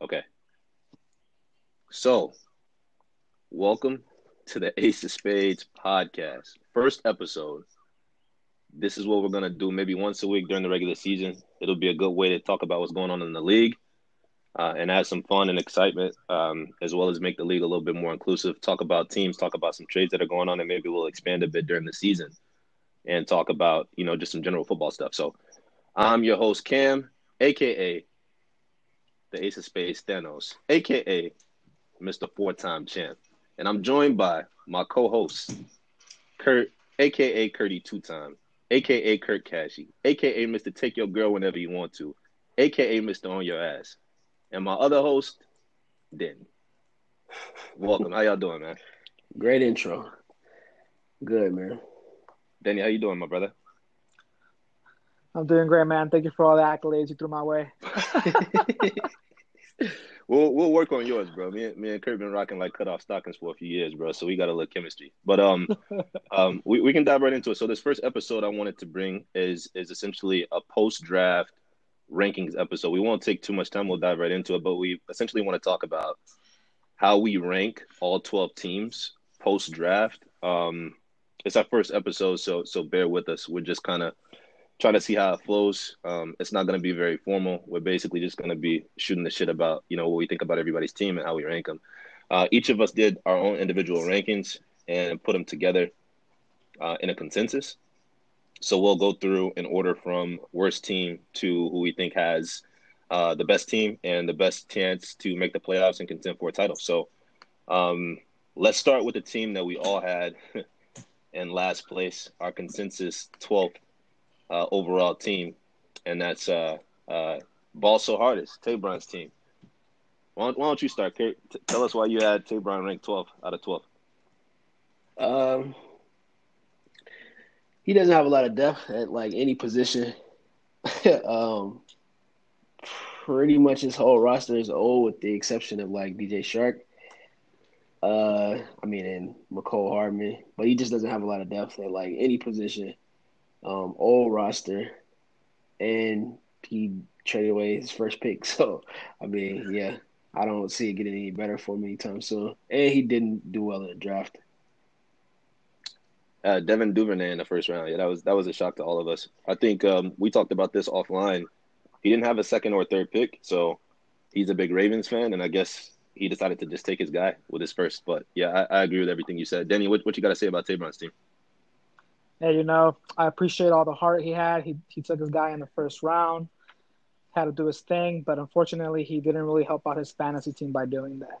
Okay. So, welcome to the Ace of Spades podcast. First episode. This is what we're going to do maybe once a week during the regular season. It'll be a good way to talk about what's going on in the league uh, and add some fun and excitement, um, as well as make the league a little bit more inclusive. Talk about teams, talk about some trades that are going on, and maybe we'll expand a bit during the season and talk about, you know, just some general football stuff. So, I'm your host, Cam, aka the Ace of Spades Thanos, aka Mr. Four Time Champ. And I'm joined by my co host, Kurt, aka Curdy Two Time, aka Kurt Cashy, aka Mr. Take Your Girl Whenever You Want to, aka Mr. On Your Ass. And my other host, Denny. Welcome. How y'all doing, man? Great intro. Good, man. Denny, how you doing, my brother? I'm doing great, man. Thank you for all the accolades you threw my way. we'll we'll work on yours, bro. Me, me and Kurt been rocking like cut off stockings for a few years, bro. So we got a little chemistry. But um, um, we, we can dive right into it. So this first episode I wanted to bring is is essentially a post draft rankings episode. We won't take too much time. We'll dive right into it. But we essentially want to talk about how we rank all twelve teams post draft. Um, it's our first episode, so so bear with us. We're just kind of trying to see how it flows. Um, it's not going to be very formal. We're basically just going to be shooting the shit about you know what we think about everybody's team and how we rank them. Uh, each of us did our own individual rankings and put them together uh, in a consensus. So we'll go through in order from worst team to who we think has uh, the best team and the best chance to make the playoffs and contend for a title. So um, let's start with the team that we all had in last place, our consensus 12th uh, overall team, and that's uh, uh, Ball So Hardest, Tabron's team. Why don't, why don't you start, Kurt? T- tell us why you had Tabron ranked 12 out of 12. Um, he doesn't have a lot of depth at like any position. um, pretty much his whole roster is old, with the exception of like DJ Chark. Uh, I mean, and Mecole Hardman, but he just doesn't have a lot of depth at like any position. Um, old roster, and he traded away his first pick. So, I mean, yeah, I don't see it getting any better for him anytime soon. And he didn't do well in the draft. Uh, Devin Duvernay in the first round. Yeah, that was that was a shock to all of us. I think um, we talked about this offline. He didn't have a second or third pick, so he's a big Ravens fan, and I guess he decided to just take his guy with his first. But yeah, I, I agree with everything you said. Danny. what, what you got to say about Tabron's team? Hey, you know, I appreciate all the heart he had. He he took his guy in the first round, had to do his thing, but unfortunately, he didn't really help out his fantasy team by doing that.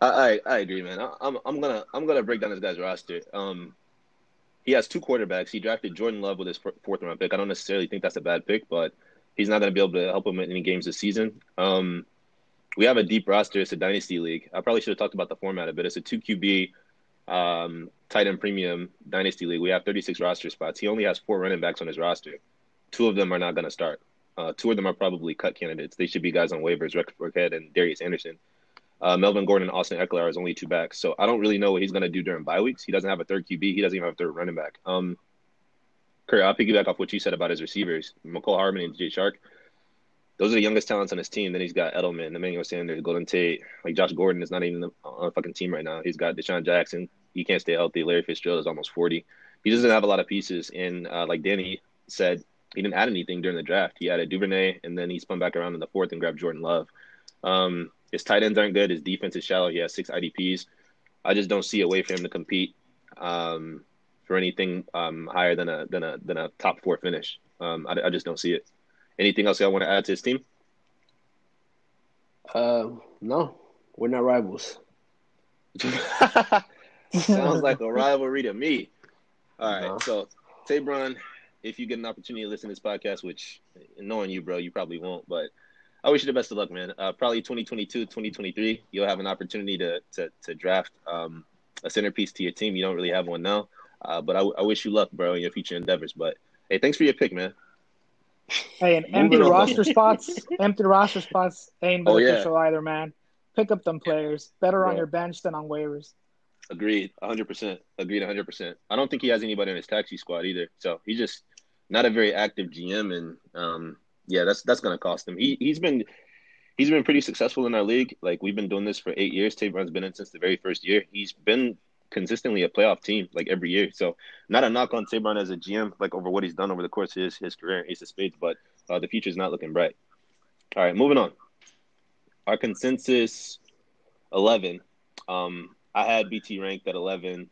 I, I, I agree, man. I, I'm I'm gonna I'm gonna break down this guy's roster. Um, he has two quarterbacks. He drafted Jordan Love with his fourth round pick. I don't necessarily think that's a bad pick, but he's not to be able to help him in any games this season. Um, we have a deep roster. It's a dynasty league. I probably should have talked about the format a bit. It's a two QB um, tight end premium dynasty league. We have 36 roster spots. He only has four running backs on his roster. Two of them are not going to start. Uh, two of them are probably cut candidates. They should be guys on waivers, Rex Burkhead and Darius Anderson. Uh, Melvin Gordon and Austin Ekeler are his only two backs. So I don't really know what he's going to do during bye weeks. He doesn't have a third QB. He doesn't even have a third running back. Um, Kurt, I'll piggyback off what you said about his receivers, Mecole Hardman and DJ Chark. Those are the youngest talents on his team. Then he's got Edelman, Emmanuel Sanders, Golden Tate. Like Josh Gordon is not even on a fucking team right now. He's got DeSean Jackson. He can't stay healthy. Larry Fitzgerald is almost 40. He doesn't have a lot of pieces. And uh, like Danny said, he didn't add anything during the draft. He added Duvernay, and then he spun back around in the fourth and grabbed Jordan Love. Um, his tight ends aren't good. His defense is shallow. He has six IDPs. I just don't see a way for him to compete um, for anything um, higher than a than a than a top four finish. Um, I, I, just don't see it. Anything else I want to add to his team? Uh, no, we're not rivals. Sounds like a rivalry to me. All right, no. so Tabron, if you get an opportunity to listen to this podcast, which knowing you, bro, you probably won't, but I wish you the best of luck, man. Uh, probably 2022, 2023, you'll have an opportunity to to, to draft um, a centerpiece to your team. You don't really have one now, uh, but I, I wish you luck, bro, in your future endeavors. But hey, thanks for your pick, man. Hey, and empty roster spots, empty roster spots ain't beneficial oh, yeah. either, man. Pick up them players. Better on your bench than on waivers. Agreed, 100%. Agreed, 100%. I don't think he has anybody in his taxi squad either. So he's just not a very active GM, and um, yeah, that's that's gonna cost him. He he's been he's been pretty successful in our league. Like we've been doing this for eight years. Tabron's been in since the very first year. He's been consistently a playoff team like every year. So not a knock on Tabron as a GM, like over what he's done over the course of his, his career, in Ace of Spades, but uh, the future is not looking bright. All right, moving on. Our consensus eleven. Um, I had BT ranked at eleven.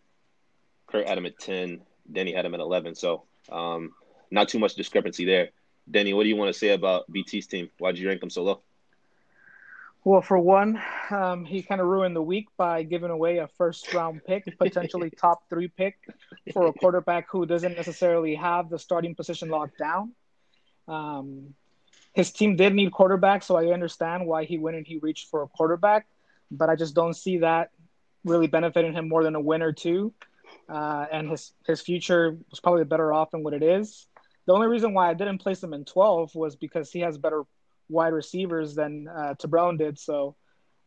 Kurt had him at ten. Denny had him at eleven. So um, not too much discrepancy there. Denny, what do you want to say about BT's team? Why did you rank them so low? Well, for one, um, he kind of ruined the week by giving away a first round pick, potentially top three pick for a quarterback who doesn't necessarily have the starting position locked down. Um, his team did need quarterback, so I understand why he went and he reached for a quarterback, but I just don't see that really benefiting him more than a win or two. Uh, and his his future was probably better off than what it is. The only reason why I didn't place him in 12 was because he has better wide receivers than uh, Brown did. So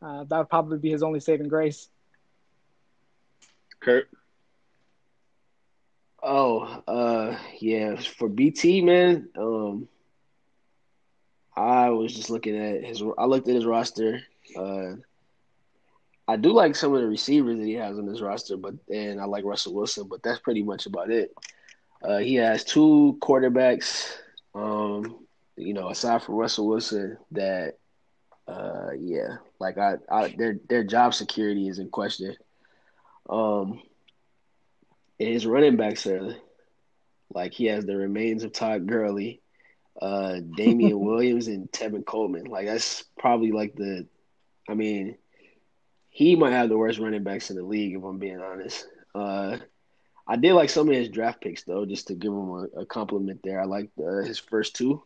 uh, that would probably be his only saving grace. Kurt. Oh, uh, yeah. For BT, man, um, I was just looking at his. I looked at his roster. Uh, I do like some of the receivers that he has on his roster, but and I like Russell Wilson, but that's pretty much about it. Uh, he has two quarterbacks, um, you know, aside from Russell Wilson, that, uh, yeah, like I, I, their their job security is in question. Um, his running backs are like he has the remains of Todd Gurley, uh, Damien Williams, and Tevin Coleman. Like that's probably like the, I mean, he might have the worst running backs in the league if I'm being honest. Uh, I did like some of his draft picks though, just to give him a, a compliment there. I liked uh, his first two,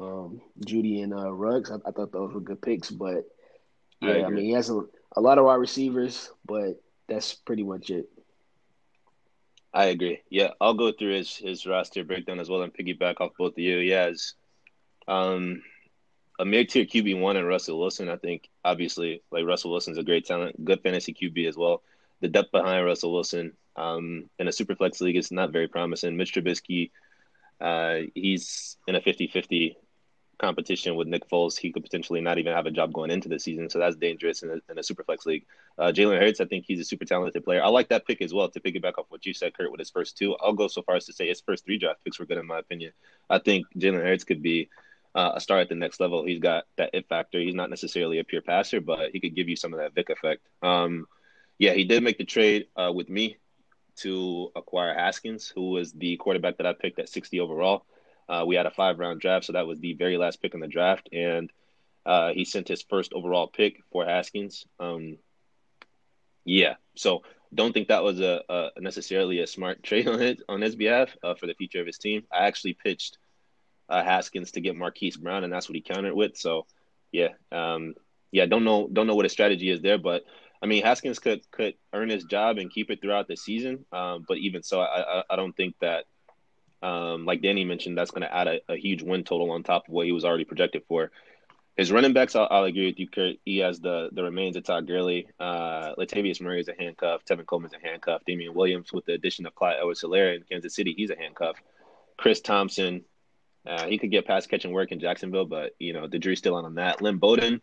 um, Jeudy and uh, Ruggs. I, I, thought those were good picks, but yeah, I, I mean he has a, a lot of wide receivers, but that's pretty much it. I agree. Yeah, I'll go through his his roster breakdown as well and piggyback off both of you. He has um, a mid tier QB one and Russell Wilson. I think obviously like Russell Wilson's a great talent, good fantasy QB as well. The depth behind Russell Wilson um, in a super flex league is not very promising. Mitch Trubisky, uh, he's in a 50-50 competition with Nick Foles. He could potentially not even have a job going into the season, so that's dangerous in a, in a super flex league. Uh, Jalen Hurts, I think he's a super talented player. I like that pick as well. To piggyback off what you said, Kurt, with his first two, I'll go so far as to say his first three draft picks were good in my opinion. I think Jalen Hurts could be uh, a star at the next level. He's got that it factor. He's not necessarily a pure passer, but he could give you some of that Vick effect. Um, yeah, he did make the trade uh, with me to acquire Haskins, who was the quarterback that I picked at 60 overall. Uh, we had a five round draft, so that was the very last pick in the draft, and uh, he sent his first overall pick for Haskins. Um, yeah, so don't think that was a, a necessarily a smart trade on his on his behalf uh, for the future of his team. I actually pitched uh, Haskins to get Marquise Brown, and that's what he countered with. So, yeah, um, yeah, don't know don't know what his strategy is there, but I mean Haskins could could earn his job and keep it throughout the season. Um, but even so, I, I, I don't think that um, like Danny mentioned, that's going to add a, a, huge win total on top of what he was already projected for. His running backs, I'll, I'll agree with you, Kurt. He has the the remains of Todd Gurley. Uh, Latavius Murray is a handcuff. Tevin Coleman's a handcuff. Damien Williams, with the addition of Clyde Edwards-Helaire in Kansas City, he's a handcuff. Chris Thompson, uh, he could get pass catching work in Jacksonville, but you know the jury's still on that. Lynn Bowden,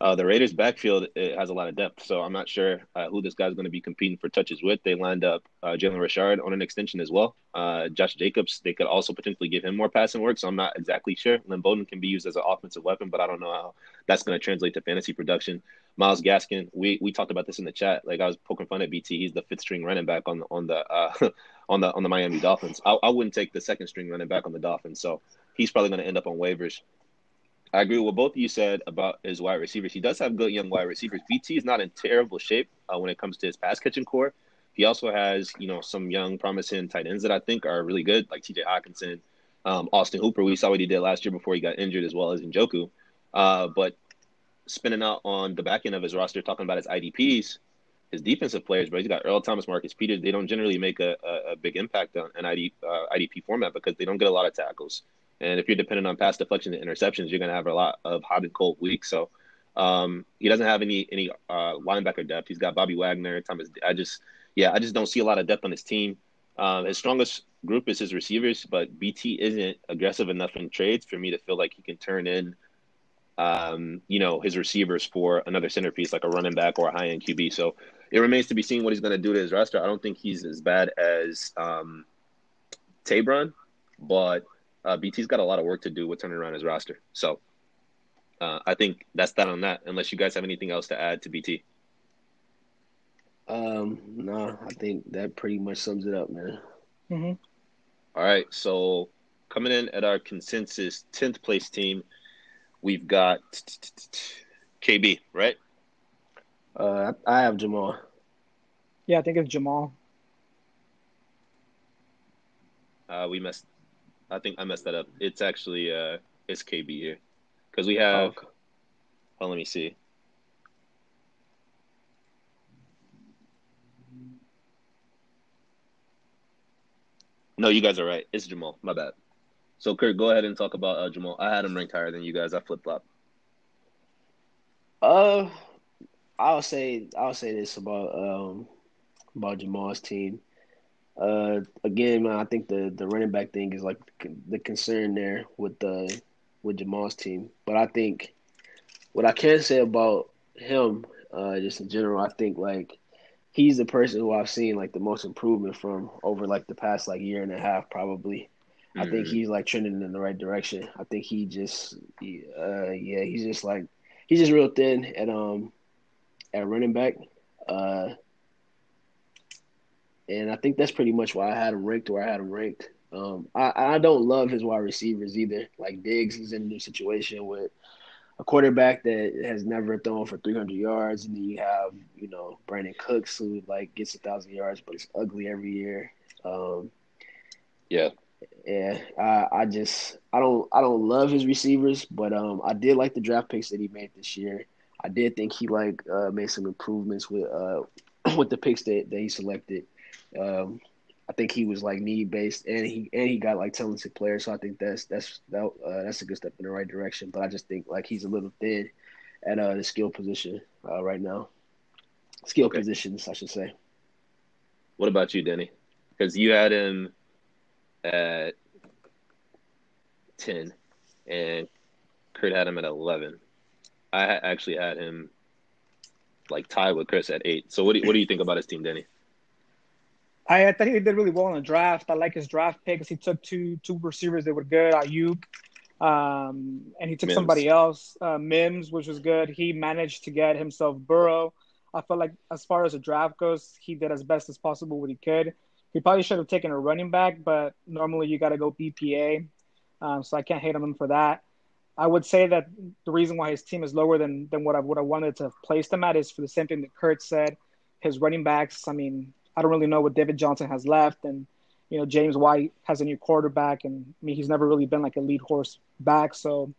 uh, the Raiders' backfield has a lot of depth, so I'm not sure uh, who this guy's going to be competing for touches with. They lined up uh, Jalen Richard on an extension as well. Uh, Josh Jacobs, they could also potentially give him more passing work, so I'm not exactly sure. Lynn Bowden can be used as an offensive weapon, but I don't know how that's going to translate to fantasy production. Myles Gaskin, we we talked about this in the chat. Like I was poking fun at BT. He's the fifth string running back on the on the uh, on the on the Miami Dolphins. I, I wouldn't take the second string running back on the Dolphins, so he's probably going to end up on waivers. I agree with what both of you said about his wide receivers. He does have good young wide receivers. BT is not in terrible shape uh, when it comes to his pass catching core. He also has, you know, some young promising tight ends that I think are really good, like T.J. Hockenson, um, Austin Hooper. We saw what he did last year before he got injured, as well as Njoku. Uh, but spinning out on the back end of his roster, talking about his IDPs, his defensive players, but he's got Earl Thomas, Marcus Peters. They don't generally make a, a, a big impact on an ID, uh, IDP format because they don't get a lot of tackles. And if you're dependent on pass deflection and interceptions, you're going to have a lot of hot and cold weeks. So um, he doesn't have any any uh, linebacker depth. He's got Bobby Wagner, Thomas. I just yeah, I just don't see a lot of depth on his team. Um, his strongest group is his receivers, but BT isn't aggressive enough in trades for me to feel like he can turn in um, you know, his receivers for another centerpiece like a running back or a high end QB. So it remains to be seen what he's going to do to his roster. I don't think he's as bad as um, Tabron, but uh, BT's got a lot of work to do with turning around his roster. So uh, I think that's that on that. Unless you guys have anything else to add to BT. Um, no, I think that pretty much sums it up, man. hmm All right, so coming in at our consensus tenth place team, we've got KB, right? Uh, I have Jamal. Yeah, I think it's Jamal. Uh, we messed. I think I messed that up. It's actually uh, it's KB here because we Oh, have. okay. Oh, let me see. No, you guys are right. It's Jamal. My bad. So, Kurt, go ahead and talk about uh, Jamal. I had him ranked higher than you guys. I flip flop. Uh, I'll say I'll say this about um about Jamal's team. Uh, again, man, I think the the running back thing is like the concern there with the with Jamal's team. But I think what I can say about him, uh, just in general, I think like he's the person who I've seen like the most improvement from over like the past like year and a half, probably. I think Mhm. he's like trending in the right direction. I think he just, he, uh, yeah, he's just like he's just real thin at um at running back, uh, and I think that's pretty much why I had him ranked where I had him ranked. Um, I I don't love his wide receivers either. Like Diggs is in a new situation with a quarterback that has never thrown for 300 yards, and then you have you know Brandin Cooks who like gets a thousand yards, but it's ugly every year. Um, Yeah. yeah, I, I just I don't I don't love his receivers, but um I did like the draft picks that he made this year. I did think he like uh, made some improvements with uh with the picks that, that he selected. Um, I think he was like need based, and he and he got like talented players. So I think that's that's that, uh, that's a good step in the right direction. But I just think like he's a little thin at uh, the skill position uh, right now. Skill Okay. positions, I should say. What about you, Denny? Because you had him at ten, and Kurt had him at eleven. I actually had him like tied with Chris at eight. So what do you, what do you think about his team, Denny? I, I think he did really well in the draft. I like his draft picks. He took two two receivers that were good, Aiyuk, um, and he took Mims. somebody else, uh, Mims, which was good. He managed to get himself Burrow. I felt like as far as the draft goes, he did as best as possible what he could. He probably should have taken a running back, but normally you got to go BPA, um, so I can't hate on him for that. I would say that the reason why his team is lower than than what I would have wanted to place them at is for the same thing that Kurt said. His running backs. I mean, I don't really know what David Johnson has left, and you know James White has a new quarterback, and I mean he's never really been like a lead horse back, so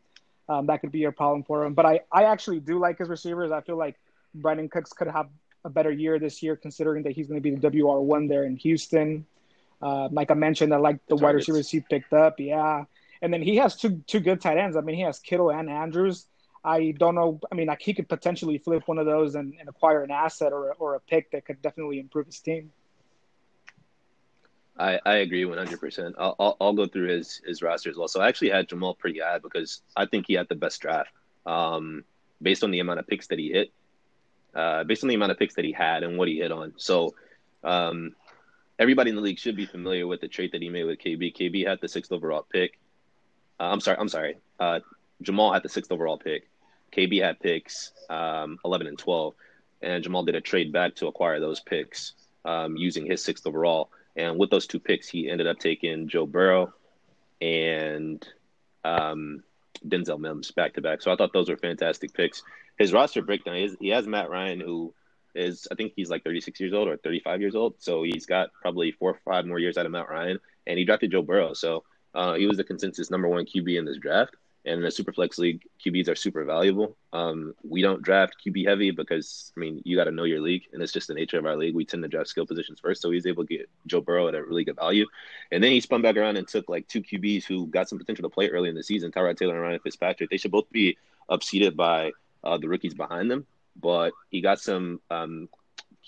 um, that could be a problem for him. But I I actually do like his receivers. I feel like Brandin Cooks could have a better year this year, considering that he's going to be the WR one there in Houston. Uh, like I mentioned, I like the The wide receivers he picked up. Yeah, and then he has two two good tight ends. I mean, he has Kittle and Andrews. I don't know. I mean, like he could potentially flip one of those and, and acquire an asset or or a pick that could definitely improve his team. I, I agree 100%. I'll, I'll, I'll go through his, his roster as well. So I actually had Jamal pretty high because I think he had the best draft um, based on the amount of picks that he hit, uh, based on the amount of picks that he had and what he hit on. So um, everybody in the league should be familiar with the trade that he made with KB. KB had the sixth overall pick. Uh, I'm sorry. I'm sorry. Uh, Jamal had the sixth overall pick. KB had picks um, 11 and 12, and Jamal did a trade back to acquire those picks um, using his sixth overall. And with those two picks, he ended up taking Joe Burrow and um, Denzel Mims back to back. So I thought those were fantastic picks. His roster breakdown is he has Matt Ryan, who is I think he's like 36 years old or 35 years old. So he's got probably four or five more years out of Matt Ryan, and he drafted Joe Burrow. So uh, he was the consensus number one QB in this draft. And in a super flex league, QBs are super valuable. Um, we don't draft QB heavy because I mean you got to know your league, and it's just the nature of our league. We tend to draft skill positions first, so he's able to get Joe Burrow at a really good value. And then he spun back around and took like two QBs who got some potential to play early in the season, Tyrod Taylor and Ryan Fitzpatrick. They should both be upseated by uh, the rookies behind them, but he got some um,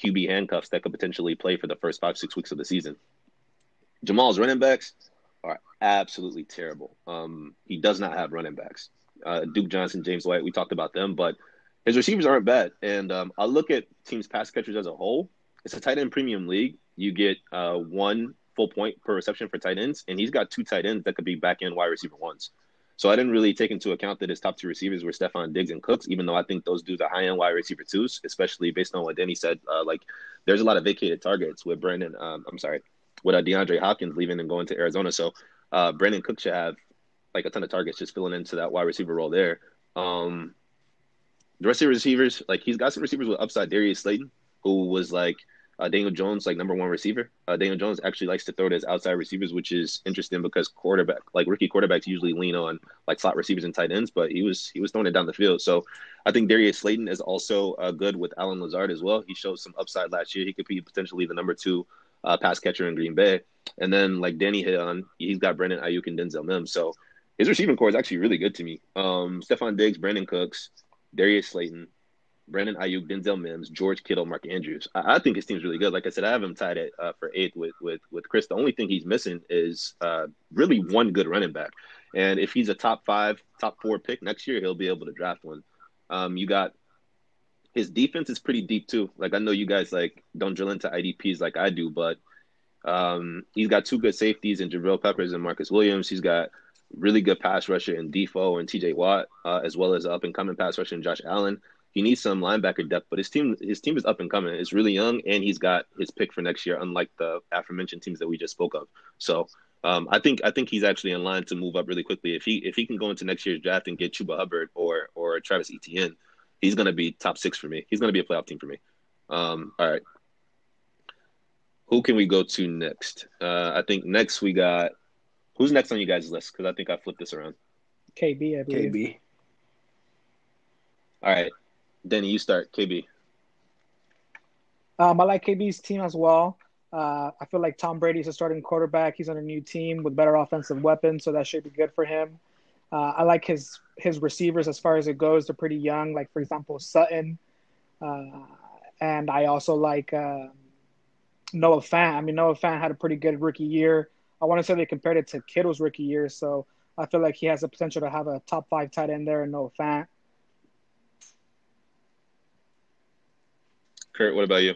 QB handcuffs that could potentially play for the first five six weeks of the season. Jamal's running backs are absolutely terrible. Um, he does not have running backs. uh, Duke Johnson, James White. We talked about them, but his receivers aren't bad. And um, I look at teams' pass catchers as a whole. It's a tight end premium league. You get uh, one full point per reception for tight ends, and he's got two tight ends that could be back end wide receiver ones. So I didn't really take into account that his top two receivers were Stefon Diggs and Cooks, even though I think those dudes are high end wide receiver twos, especially based on what Danny said. Uh, like, there's a lot of vacated targets with Brandin. Um, I'm sorry, with uh, DeAndre Hopkins leaving and going to Arizona. So uh, Brandin Cook should have like a ton of targets just filling into that wide receiver role there. Um, the rest of the receivers, like he's got some receivers with upside. Darius Slayton, who was like uh, Daniel Jones, like number one receiver. Uh, Daniel Jones actually likes to throw it as outside receivers, which is interesting because quarterback, like rookie quarterbacks, usually lean on like slot receivers and tight ends. But he was he was throwing it down the field. So I think Darius Slayton is also uh, good with Allen Lazard as well. He showed some upside last year. He could be potentially the number two uh, pass catcher in Green Bay. And then like Danny hit on, he's got Brandon Aiyuk and Denzel Mims. So his receiving core is actually really good to me. Um, Stefon Diggs, Brandin Cooks, Darius Slayton, Brandon Aiyuk, Denzel Mims, George Kittle, Mark Andrews. I, I, think his team's really good. Like I said, I have him tied at uh, for eighth with with with Chris. The only thing he's missing is uh, really one good running back. And if he's a top five, top four pick next year, he'll be able to draft one. Um, you got his defense is pretty deep too. Like I know you guys like don't drill into IDPs like I do, but um, he's got two good safeties in Jabril Peppers and Marcus Williams. He's got really good pass rusher in Defoe and TJ Watt, uh, as well as up and coming pass rusher in Josh Allen. He needs some linebacker depth, but his team his team is up and coming. It's really young, and he's got his pick for next year, unlike the aforementioned teams that we just spoke of. So um, I think I think he's actually in line to move up really quickly. If he if he can go into next year's draft and get Chuba Hubbard or or Travis Etienne, he's going to be top six for me. He's going to be a playoff team for me. Um, all right, who can we go to next? Uh, I think next we got who's next on you guys' list because I think I flipped this around. KB, I believe. KB. All right, Denny, you start. KB. Um, I like KB's team as well. Uh, I feel like Tom Brady's a starting quarterback. He's on a new team with better offensive weapons, so that should be good for him. Uh, I like his his receivers as far as it goes. They're pretty young. Like for example, Sutton, uh, and I also like uh, Noah Fant. I mean, Noah Fant had a pretty good rookie year. I want to say they compared it to Kittle's rookie year, so I feel like he has the potential to have a top five tight end there, and Noah Fant. Kurt, what about you?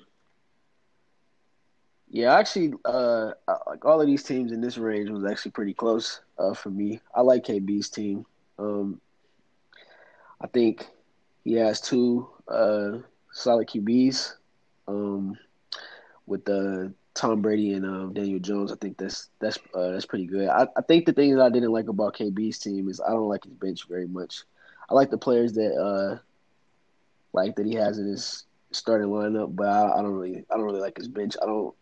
Yeah, actually, uh, like all of these teams in this range was actually pretty close uh, for me. I like KB's team. Um, I think he has two uh, solid QBs. Um, with the Tom Brady and um, Daniel Jones, I think that's that's uh, that's pretty good. I, I think the thing that I didn't like about KB's team is I don't like his bench very much. I like the players that uh, like that he has in his starting lineup, but I, I, don't really I don't really like his bench. I don't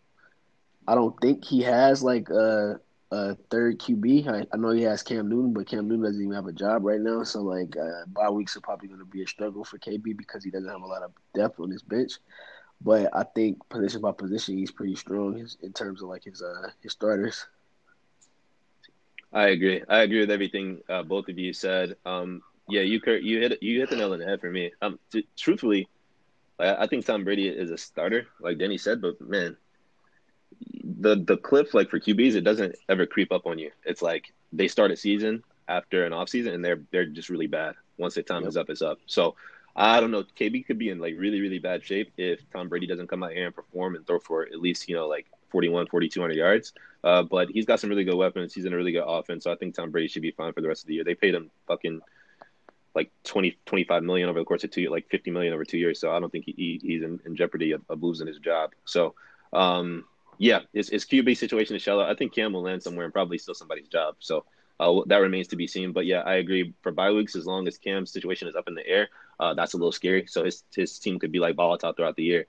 I don't think he has like a, a third QB. I, I know he has Cam Newton, but Cam Newton doesn't even have a job right now. So like uh, bye weeks are probably going to be a struggle for KB because he doesn't have a lot of depth on his bench. But I think position by position, he's pretty strong in terms of like his uh his starters. I agree. I agree with everything uh, both of you said. Um, yeah, you you hit you hit the nail on the head for me. Um, t- truthfully, I think Tom Brady is a starter, like Denny said, but man, the the cliff like for QBs, it doesn't ever creep up on you. It's like they start a season after an off season and they're they're just really bad. Once the time yep. is up, it's up. So I don't know. KB could be in like really, really bad shape if Tom Brady doesn't come out here and perform and throw for at least, you know, like 41, 4,200 yards. Uh, but he's got some really good weapons. He's in a really good offense. So I think Tom Brady should be fine for the rest of the year. They paid him fucking like 20, 25 million over the course of two years, like 50 million over two years. So I don't think he, he's in, in jeopardy of, of, losing his job. So, um, yeah, his, QB situation is shallow. I think Cam will land somewhere and probably still somebody's job. So uh, that remains to be seen. But yeah, I agree. For bye weeks, as long as Cam's situation is up in the air, uh, that's a little scary. So his his team could be like volatile throughout the year.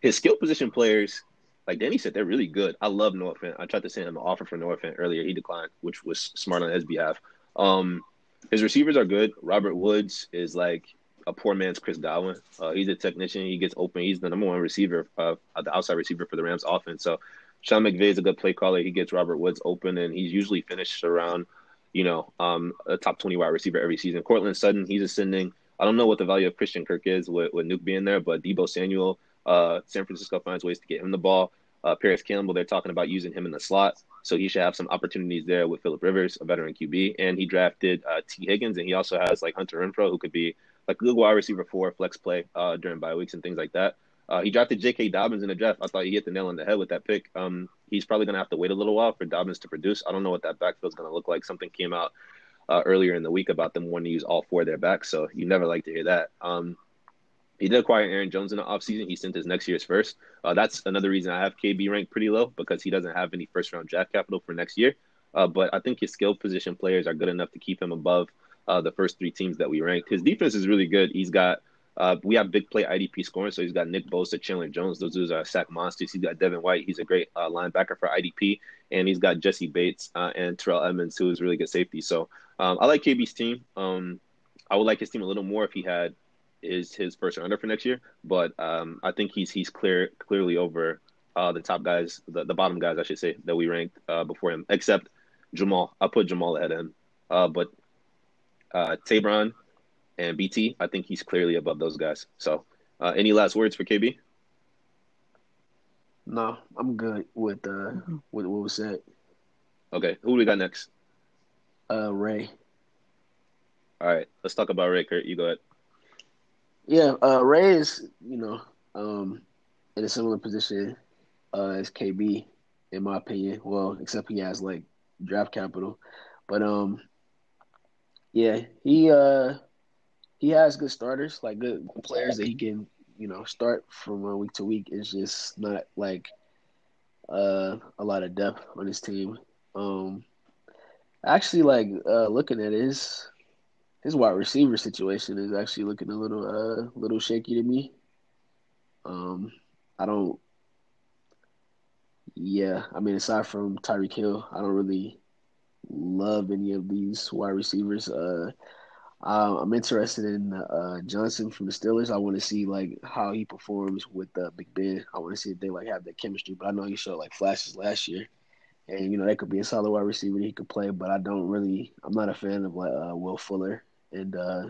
His skill position players, like Danny said, they're really good. I love Noah Fant. I tried to send him an offer for Noah Fant earlier. He declined, which was smart on his behalf. Um, his receivers are good. Robert Woods is like a poor man's Chris Godwin. Uh, he's a technician. He gets open. He's the number one receiver, uh, the outside receiver for the Rams offense. So Sean McVay is a good play caller. He gets Robert Woods open, and he's usually finished around, you know, um, a top 20 wide receiver every season. Courtland Sutton, he's ascending. I don't know what the value of Christian Kirk is with, with Nuk being there, but Deebo Samuel, uh, San Francisco finds ways to get him the ball. Uh, Parris Campbell, they're talking about using him in the slot. So he should have some opportunities there with Philip Rivers, a veteran QB, and he drafted uh, Tee Higgins, and he also has like Hunter Renfrow, who could be like good wide receiver for flex play uh, during bye weeks and things like that. Uh, he drafted J.K. Dobbins in the draft. I thought he hit the nail on the head with that pick. Um, he's probably going to have to wait a little while for Dobbins to produce. I don't know what that backfield is going to look like. Something came out uh, earlier in the week about them wanting to use all four of their backs, so you never like to hear that. Um, he did acquire Aaron Jones in the offseason. He sent his next year's first. Uh, that's another reason I have KB ranked pretty low because he doesn't have any first round draft capital for next year. Uh, but I think his skill position players are good enough to keep him above uh, the first three teams that we ranked. His defense is really good. He's got uh, we have big play IDP scoring, so he's got Nick Bosa, Chandler Jones. Those dudes are sack monsters. He's got Devin White. He's a great uh, linebacker for IDP, and he's got Jessie Bates uh, and Terrell Edmunds, who is really good safety. So um, I like KB's team. Um, I would like his team a little more if he had is his first rounder for next year, but um, I think he's he's clear clearly over uh, the top guys, the, the bottom guys, I should say, that we ranked uh, before him, except Jamal. I put Jamal ahead of him, uh, but uh, Tabron and BT, I think he's clearly above those guys. So, uh, any last words for KB? No, I'm good with uh with what was said. Okay, who do we got next? Uh, Ray. All right, let's talk about Ray. Kurt, you go ahead. Yeah, uh, Ray is you know um in a similar position uh, as KB in my opinion. Well, except he has like draft capital, but um, yeah, he uh he has good starters, like good players that he can, you know, start from uh, week to week. It's just not like uh, a lot of depth on his team. Um, actually, like uh, looking at his his wide receiver situation is actually looking a little uh little shaky to me. Um, I don't. Yeah, I mean, aside from Tyreek Hill, I don't really love any of these wide receivers. Uh, uh, I'm interested in uh, Johnson from the Steelers. I want to see like how he performs with uh, Big Ben. I want to see if they like have that chemistry. But I know he showed like flashes last year, and you know that could be a solid wide receiver he could play. But I don't really. I'm not a fan of like uh, Will Fuller, and uh,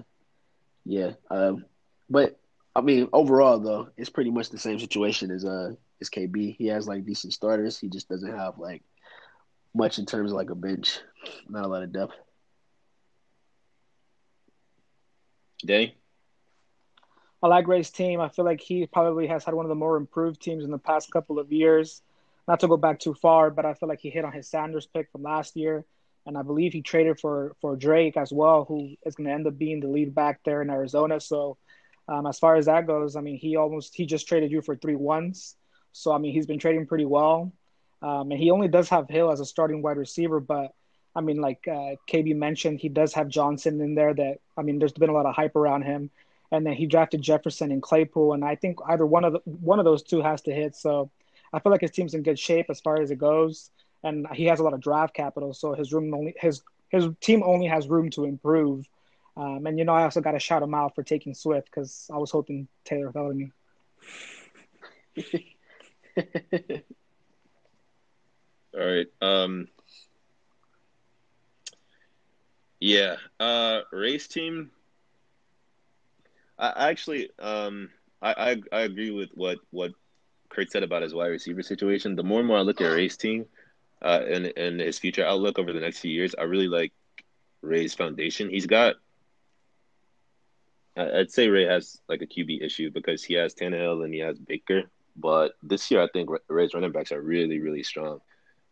yeah. Um, but I mean, overall though, it's pretty much the same situation as uh as KB. He has like decent starters. He just doesn't have like much in terms of like a bench. Not a lot of depth. Danny? I like Ray's team. I feel like he probably has had one of the more improved teams in the past couple of years. Not to go back too far, but I feel like he hit on his Sanders pick from last year. And I believe he traded for, for Drake as well, who is going to end up being the lead back there in Arizona. So, um, as far as that goes, I mean, he almost he just traded you for three ones. So, I mean, he's been trading pretty well. Um, and he only does have Hill as a starting wide receiver, but I mean, like uh, KB mentioned, he does have Johnson in there. That I mean, there's been a lot of hype around him, and then he drafted Jefferson and Claypool, and I think either one of the, one of those two has to hit. So I feel like his team's in good shape as far as it goes, and he has a lot of draft capital, so his room only his his team only has room to improve. Um, and you know, I also got to shout him out for taking Swift because I was hoping Taylor fell me. All right. Um, yeah, uh, race team. I actually, um, I, I I agree with what what Kurt said about his wide receiver situation. The more and more I look at Ray's team, uh, and and his future outlook over the next few years, I really like Ray's foundation. He's got, I'd say Ray has like a QB issue because he has Tannehill and he has Baker, but this year I think Ray's running backs are really really strong,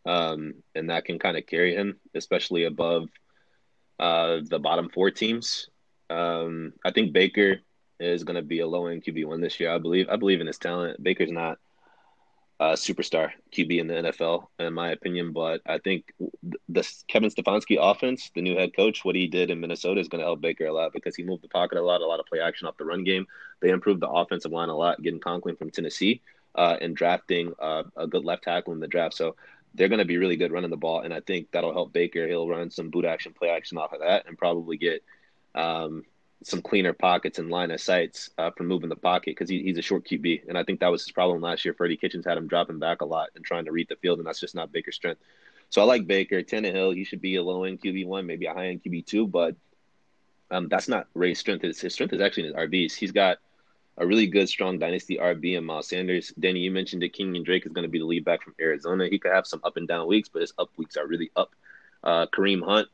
um, and that can kind of carry him, especially above uh, the bottom four teams. Um, I think Baker is going to be a low end QB one this year. I believe. I believe in his talent. Baker's not a superstar QB in the NFL, in my opinion, but I think the Kevin Stefanski offense, the new head coach, what he did in Minnesota is going to help Baker a lot because he moved the pocket a lot, a lot of play action off the run game. They improved the offensive line a lot, getting Conklin from Tennessee. Uh, and drafting uh, a good left tackle in the draft. So they're going to be really good running the ball, and I think that'll help Baker. He'll run some boot action, play action off of that, and probably get um, some cleaner pockets and line of sights uh, from moving the pocket because he, he's a short QB, and I think that was his problem last year. Freddie Kitchens had him dropping back a lot and trying to read the field, and that's just not Baker's strength. So I like Baker. Tannehill, he should be a low end QB one, maybe a high end QB two, but um, that's not Ray's strength. His, his strength is actually in his RBs. He's got a really good, strong dynasty RB and Miles Sanders. Danny, you mentioned that Kenyan Drake is going to be the lead back from Arizona. He could have some up and down weeks, but his up weeks are really up. Uh, Kareem Hunt,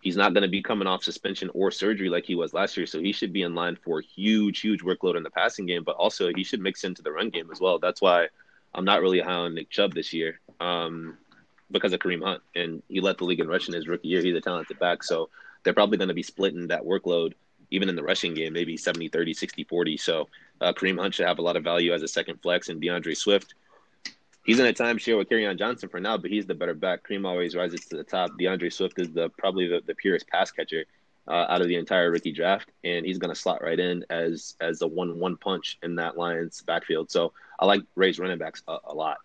he's not going to be coming off suspension or surgery like he was last year, so he should be in line for huge, huge workload in the passing game. But also, he should mix into the run game as well. That's why I'm not really high on Nick Chubb this year um, because of Kareem Hunt, and he led the league in rushing his rookie year. He's a talented back, so they're probably going to be splitting that workload even in the rushing game, maybe 70 30, 60 40. So uh, Kareem Hunt should have a lot of value as a second flex, and DeAndre Swift. He's in a timeshare with Kerryon Johnson for now, but he's the better back. Kareem always rises to the top. DeAndre Swift is the probably the, the purest pass catcher uh, out of the entire rookie draft, and he's going to slot right in as as a one one punch in that Lions backfield. So I like Ray's running backs a, a lot.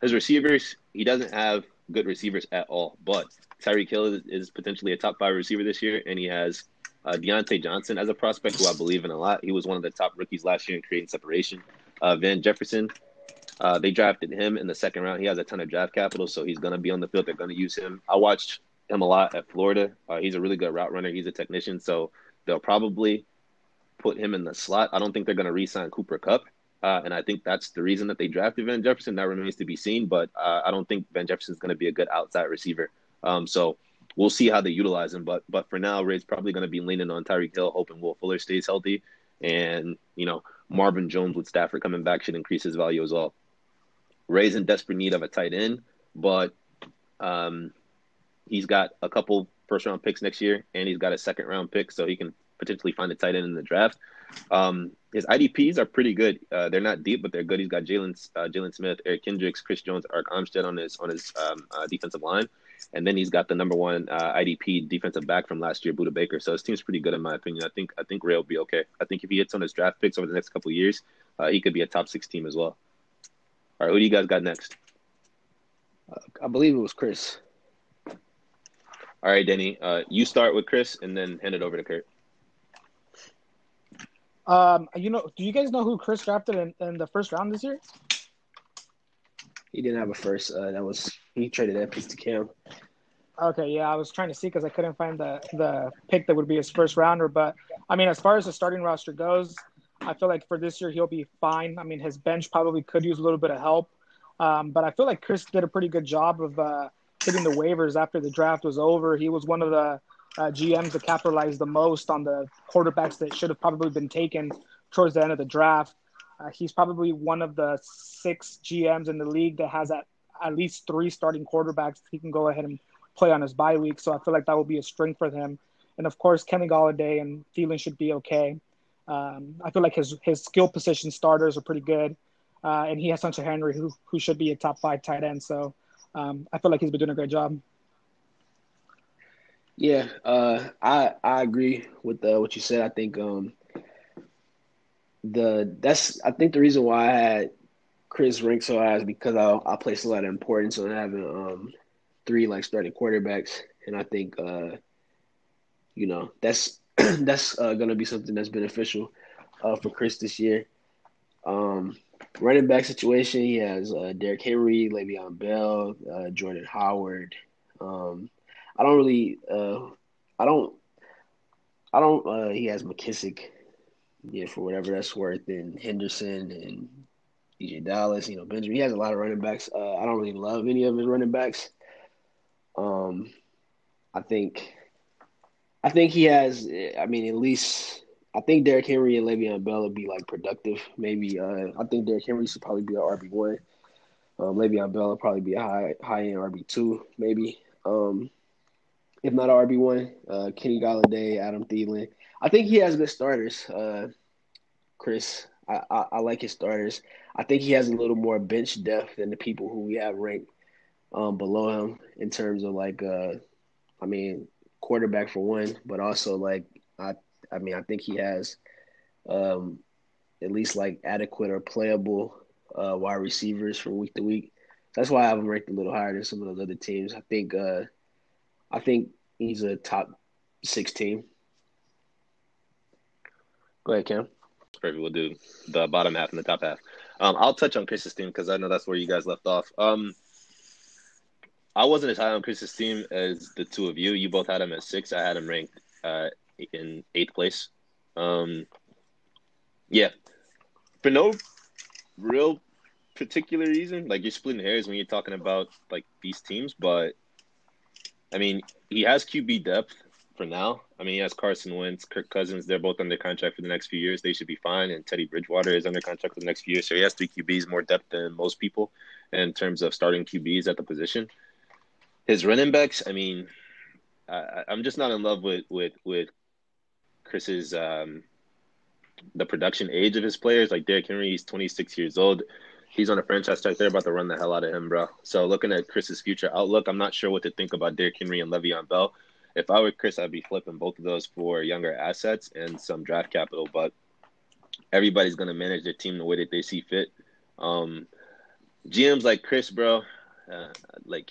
His receivers, he doesn't have good receivers at all, but Tyreek Hill is, is potentially a top five receiver this year, and he has uh, Diontae Johnson as a prospect who I believe in a lot. He was one of the top rookies last year in creating separation. Uh, Van Jefferson, uh, they drafted him in the second round. He has a ton of draft capital, so he's going to be on the field. They're going to use him. I watched him a lot at Florida. Uh, he's a really good route runner. He's a technician, so they'll probably put him in the slot. I don't think they're going to re-sign Cooper Kupp, uh, and I think that's the reason that they drafted Van Jefferson. That remains to be seen, but uh, I don't think Van Jefferson is going to be a good outside receiver. Um, so we'll see how they utilize him. But but for now, Ray's probably going to be leaning on Tyreek Hill, hoping Will Fuller stays healthy, and you know Marvin Jones with Stafford coming back should increase his value as well. Ray's in desperate need of a tight end, but um, he's got a couple first round picks next year, and he's got a second round pick, so he can potentially find a tight end in the draft. Um, his IDPs are pretty good. Uh, they're not deep, but they're good. He's got Jaylon uh, Jaylon Smith, Eric Kendricks, Chris Jones, Arik Armstead on his on his um, uh, defensive line. And then he's got the number one uh, IDP defensive back from last year, Budda Baker. So his team's pretty good in my opinion. I think I think Ray will be okay. I think if he hits on his draft picks over the next couple years, uh, he could be a top six team as well. All right, who do you guys got next? Uh, I believe it was Chris. All right, Denny. Uh, you start with Chris, and then hand it over to Kurt. Um, you know, do you guys know who Chris drafted in, in the first round this year? He didn't have a first. Uh, that was he traded that piece to Cam. Okay, yeah, I was trying to see because I couldn't find the the pick that would be his first rounder. But I mean, as far as the starting roster goes, I feel like for this year he'll be fine. I mean, his bench probably could use a little bit of help, um, but I feel like Chris did a pretty good job of uh, hitting the waivers after the draft was over. He was one of the uh, GMs that capitalized the most on the quarterbacks that should have probably been taken towards the end of the draft. Uh, he's probably one of the six GMs in the league that has at, at least three starting quarterbacks. He can go ahead and play on his bye week. So I feel like that will be a strength for him. And of course, Kenny Golladay and Thielen should be okay. Um, I feel like his his skill position starters are pretty good, uh, and he has Hunter Henry, who who should be a top five tight end. So um, I feel like he's been doing a great job. Yeah, uh, I I agree with uh, what you said. I think um, the that's I think the reason why I had Chris ranked so high is because I I place a lot of importance on having um three like starting quarterbacks, and I think uh you know that's that's uh, gonna be something that's beneficial uh, for Chris this year. Um, running back situation, he has uh, Derrick Henry, Le'Veon Bell, uh, Jordan Howard. Um, I don't really, uh, I don't, I don't. Uh, he has McKissic. yeah, for whatever that's worth, and Henderson and DeeJay Dallas, you know, Benjamin. He has a lot of running backs. Uh, I don't really love any of his running backs. Um, I think, I think he has. I mean, at least I think Derrick Henry and Le'Veon Bell would be like productive. Maybe uh, I think Derrick Henry should probably be an RB one. Um, Le'Veon Bell will probably be a high high end RB two, maybe. Um, if not RB one, uh, Kenny Golladay, Adam Thielen. I think he has good starters. Uh, Chris, I, I, I, like his starters. I think he has a little more bench depth than the people who we have ranked um, below him in terms of like, uh, I mean, quarterback for one, but also like I, I mean, I think he has um, at least like adequate or playable uh, wide receivers from week to week. That's why I have him ranked a little higher than some of those other teams. I think, uh, I think he's a top six team. Go ahead, Cam. Perfect. We'll do the bottom half and the top half. Um, I'll touch on Chris's team because I know that's where you guys left off. Um, I wasn't as high on Chris's team as the two of you. You both had him at six. I had him ranked uh, in eighth place. Um, Yeah, for no real particular reason. Like you're splitting hairs when you're talking about like these teams, but I mean, he has QB depth for now. I mean, he has Carson Wentz, Kirk Cousins. They're both under contract for the next few years. They should be fine. And Teddy Bridgewater is under contract for the next few years. So he has three QBs, more depth than most people in terms of starting QBs at the position. His running backs, I mean, I, I'm just not in love with with with Chris's um, the production age of his players. Like Derrick Henry, he's 26 years old. He's on a franchise tag. They're about to run the hell out of him, bro. So looking at Chris's future outlook, I'm not sure what to think about Derrick Henry and Le'Veon Bell. If I were Chris, I'd be flipping both of those for younger assets and some draft capital. But everybody's going to manage their team the way that they see fit. Um, GMs like Chris, bro, uh, like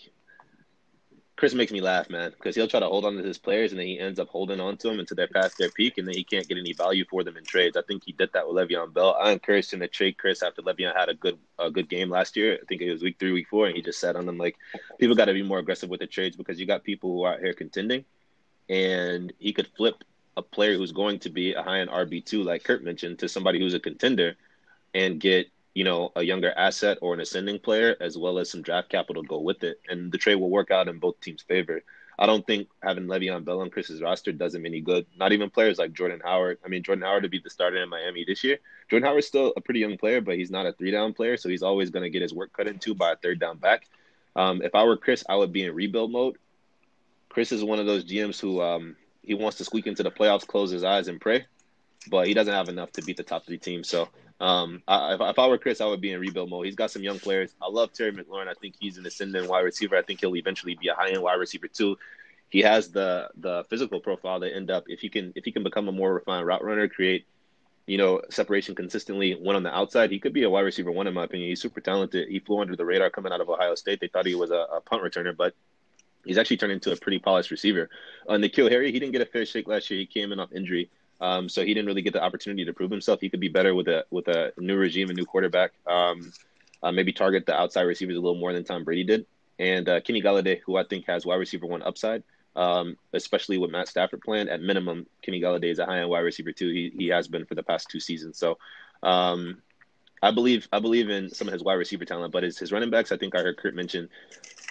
Chris makes me laugh, man, because he'll try to hold on to his players and then he ends up holding on to them until they're past their peak and then he can't get any value for them in trades. I think he did that with Le'Veon Bell. I encouraged him to trade Chris after Le'Veon had a good a good game last year. I think it was week three, week four, and he just sat on them like people got to be more aggressive with the trades because you got people who are out here contending, and he could flip a player who's going to be a high end RB two, like Kurt mentioned, to somebody who's a contender, and get you know, a younger asset or an ascending player, as well as some draft capital go with it. And the trade will work out in both teams' favor. I don't think having Le'Veon Bell on Chris's roster does him any good. Not even players like Jordan Howard. I mean, Jordan Howard to be the starter in Miami this year. Jordan Howard's still a pretty young player, but he's not a three down player, so he's always going to get his work cut into by a third down back. Um, if I were Chris, I would be in rebuild mode. Chris is one of those GMs who um, he wants to squeak into the playoffs, close his eyes, and pray, but he doesn't have enough to beat the top three teams. So um, I, if, if, I were Chris, I would be in rebuild mode. He's got some young players. I love Terry McLaurin. I think he's an ascendant wide receiver. I think he'll eventually be a high end wide receiver too. He has the the physical profile to end up if he can if he can become a more refined route runner, create you know separation consistently. One on the outside, he could be a wide receiver one in my opinion. He's super talented. He flew under the radar coming out of Ohio State. They thought he was a, a punt returner, but he's actually turned into a pretty polished receiver. Uh, N'Keal Harry, he didn't get a fair shake last year. He came in off injury. Um, so he didn't really get the opportunity to prove himself. He could be better with a with a new regime, a new quarterback. Um, uh, maybe target the outside receivers a little more than Tom Brady did. And uh, Kenny Golladay, who I think has wide receiver one upside, um, especially with Matt Stafford playing. At minimum, Kenny Golladay is a high end wide receiver too. He he has been for the past two seasons. So. Um, I believe I believe in some of his wide receiver talent, but his, his running backs, I think I heard Kurt mention,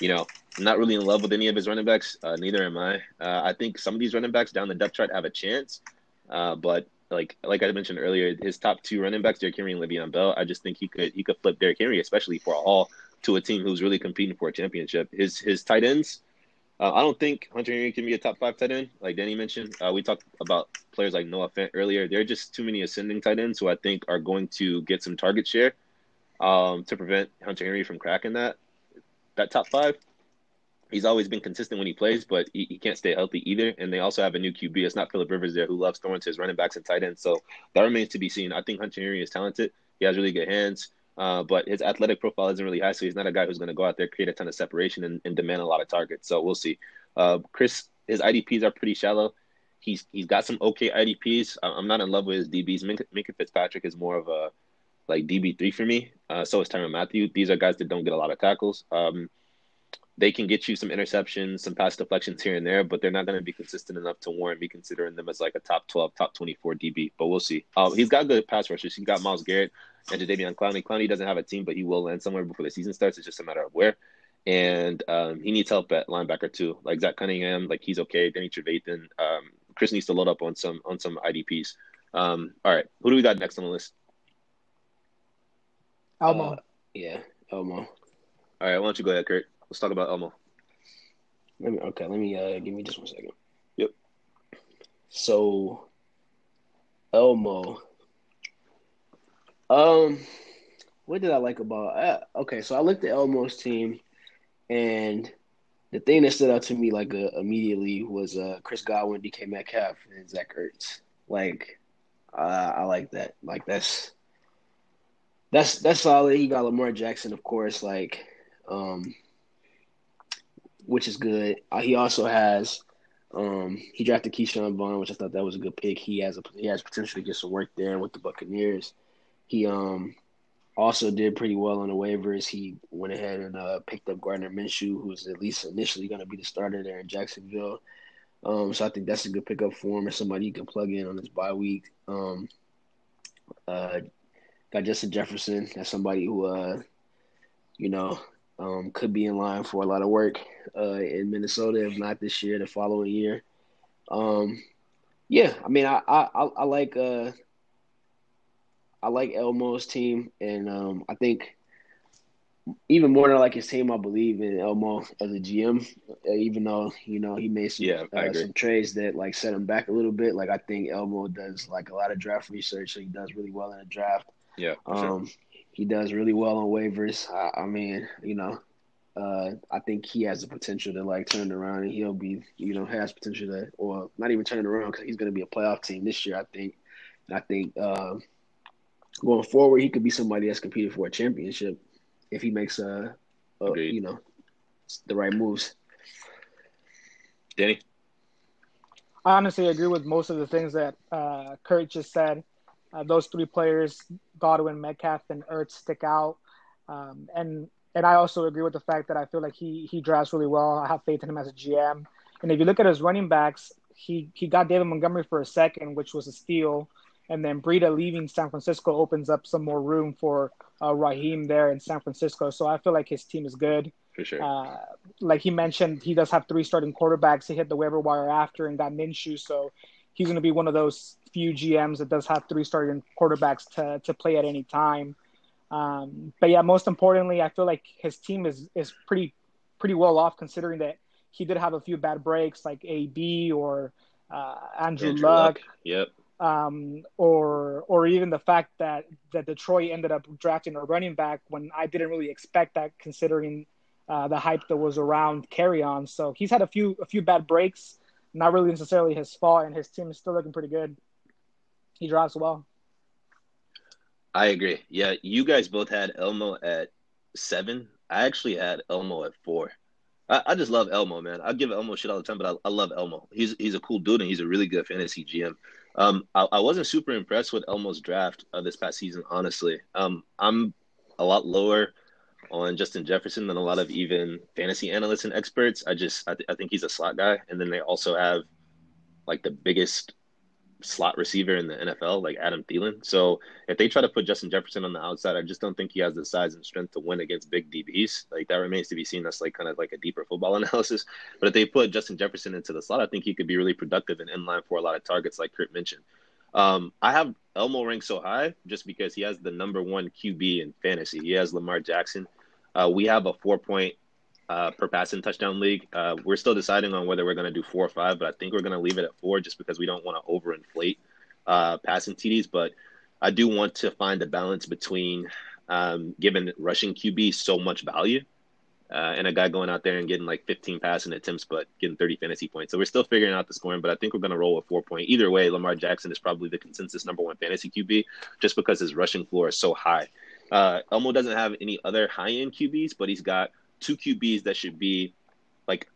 you know, I'm not really in love with any of his running backs. Uh, neither am I. Uh, I think some of these running backs down the depth chart have a chance, uh, but like like I mentioned earlier, his top two running backs, Derrick Henry and Le'Veon Bell. I just think he could he could flip Derrick Henry, especially for a haul to a team who's really competing for a championship. His his tight ends. Uh, I don't think Hunter Henry can be a top five tight end, like Danny mentioned. Uh, we talked about players like Noah Fant earlier. There are just too many ascending tight ends who I think are going to get some target share um, to prevent Hunter Henry from cracking that that top five he's always been consistent when he plays, but he, he, can't stay healthy either. And they also have a new QB. It's not Philip Rivers there who loves throwing to his running backs and tight ends. So that remains to be seen. I think Hunter Henry is talented. He has really good hands, uh, but his athletic profile isn't really high. So he's not a guy who's going to go out there, create a ton of separation, and, and demand a lot of targets. So we'll see. Uh, Chris, his IDPs are pretty shallow. He's he's got some okay IDPs. I'm not in love with his DBs. Minkah Fitzpatrick is more of a like DB three for me. Uh, so is Tyrann Mathieu. These are guys that don't get a lot of tackles. Um, they can get you some interceptions, some pass deflections here and there, but they're not going to be consistent enough to warrant me considering them as like a top 12, top 24 DB. But we'll see. Uh, he's got good pass rushers. He's got Myles Garrett and Jadeveon Clowney. Clowney doesn't have a team, but he will land somewhere before the season starts. It's just a matter of where. And um, he needs help at linebacker too. Like Zach Cunningham, like he's okay. Danny Trevathan. Um, Chris needs to load up on some on some IDPs. Um, all right, who do we got next on the list? Elmo. Uh, yeah, Elmo. All right, why don't you go ahead, Kurt? Let's talk about Elmo. Let me, okay, let me uh, give me just one second. Yep. So, Elmo. Um, what did I like about? Uh, okay, so I looked at Elmo's team, and the thing that stood out to me like uh, immediately was uh, Chris Godwin, DK Metcalf, and Zach Ertz. Like, uh, I like that. Like that's that's that's solid. He got Lamar Jackson, of course. Like, um, which is good. Uh, he also has um, he drafted Ke'Shawn Vaughn, which I thought that was a good pick. He has a he has potential to get some work there with the Buccaneers. He um also did pretty well on the waivers. He went ahead and uh, picked up Gardner Minshew, who's at least initially going to be the starter there in Jacksonville. Um, so I think that's a good pickup for him, or somebody you can plug in on this bye week. Um, Uh, got Justin Jefferson as somebody who, uh, you know, um, could be in line for a lot of work uh, in Minnesota, if not this year, the following year. Um, yeah, I mean, I I, I like uh, I like Elmo's team, and um, I think even more than I like his team, I believe in Elmo as a GM. Uh, even though you know he made some Yeah, uh, some trades that like set him back a little bit. Like I think Elmo does like a lot of draft research, so he does really well in the draft. Yeah, for sure. He does really well on waivers. I, I mean, you know, uh, I think he has the potential to like turn it around, and he'll be, you know, has potential to, or not even turn it around because he's going to be a playoff team this year. I think, and I think um, going forward, he could be somebody that's competing for a championship if he makes uh, uh Agreed. you know, the right moves. Danny. I honestly agree with most of the things that uh, Kurt just said. Uh, those three players, Godwin, Metcalf, and Ertz, stick out. Um, and and I also agree with the fact that I feel like he he drafts really well. I have faith in him as a GM. And if you look at his running backs, he he got David Montgomery for a second, which was a steal. And then Breida leaving San Francisco opens up some more room for uh, Raheem there in San Francisco. So I feel like his team is good. For sure. Uh, like he mentioned, he does have three starting quarterbacks. He hit the waiver wire after and got Minshew, so he's going to be one of those few GMs that does have three starting quarterbacks to to play at any time. Um, but yeah, most importantly, I feel like his team is is pretty pretty well off considering that he did have a few bad breaks like AB or uh, Andrew, Andrew Luck, Yep. um, or or even the fact that that Detroit ended up drafting a running back when I didn't really expect that, considering uh, the hype that was around Kerryon. So he's had a few a few bad breaks, not really necessarily his fault, and his team is still looking pretty good. He drafts well. I agree. Yeah, you guys both had Elmo at seven. I actually had Elmo at four. I, I just love Elmo, man. I give Elmo shit all the time, but I, I love Elmo. He's he's a cool dude and he's a really good fantasy GM. Um, I, I wasn't super impressed with Elmo's draft uh, this past season, honestly. Um, I'm a lot lower on Justin Jefferson than a lot of even fantasy analysts and experts. I just I, th- I think he's a slot guy, and then they also have like the biggest slot receiver in the NFL, like Adam Thielen. So if they try to put Justin Jefferson on the outside, I just don't think he has the size and strength to win against big DBs. Like that remains to be seen. That's like kind of like a deeper football analysis. But if they put Justin Jefferson into the slot, I think he could be really productive and in line for a lot of targets, like Kurt mentioned. Um, I have Elmo ranked so high just because he has the number one QB in fantasy. He has Lamar Jackson. Uh, we have a four point uh, per passing touchdown league. Uh, we're still deciding on whether we're going to do four or five, but I think we're going to leave it at four just because we don't want to overinflate uh, passing TDs. But I do want to find a balance between um, giving rushing QB so much value uh, and a guy going out there and getting like 15 passing attempts, but getting 30 fantasy points. So we're still figuring out the scoring, but I think we're going to roll with four point. Either way, Lamar Jackson is probably the consensus number one fantasy QB just because his rushing floor is so high. Uh, Elmo doesn't have any other high end QBs, but he's got two QBs that should be like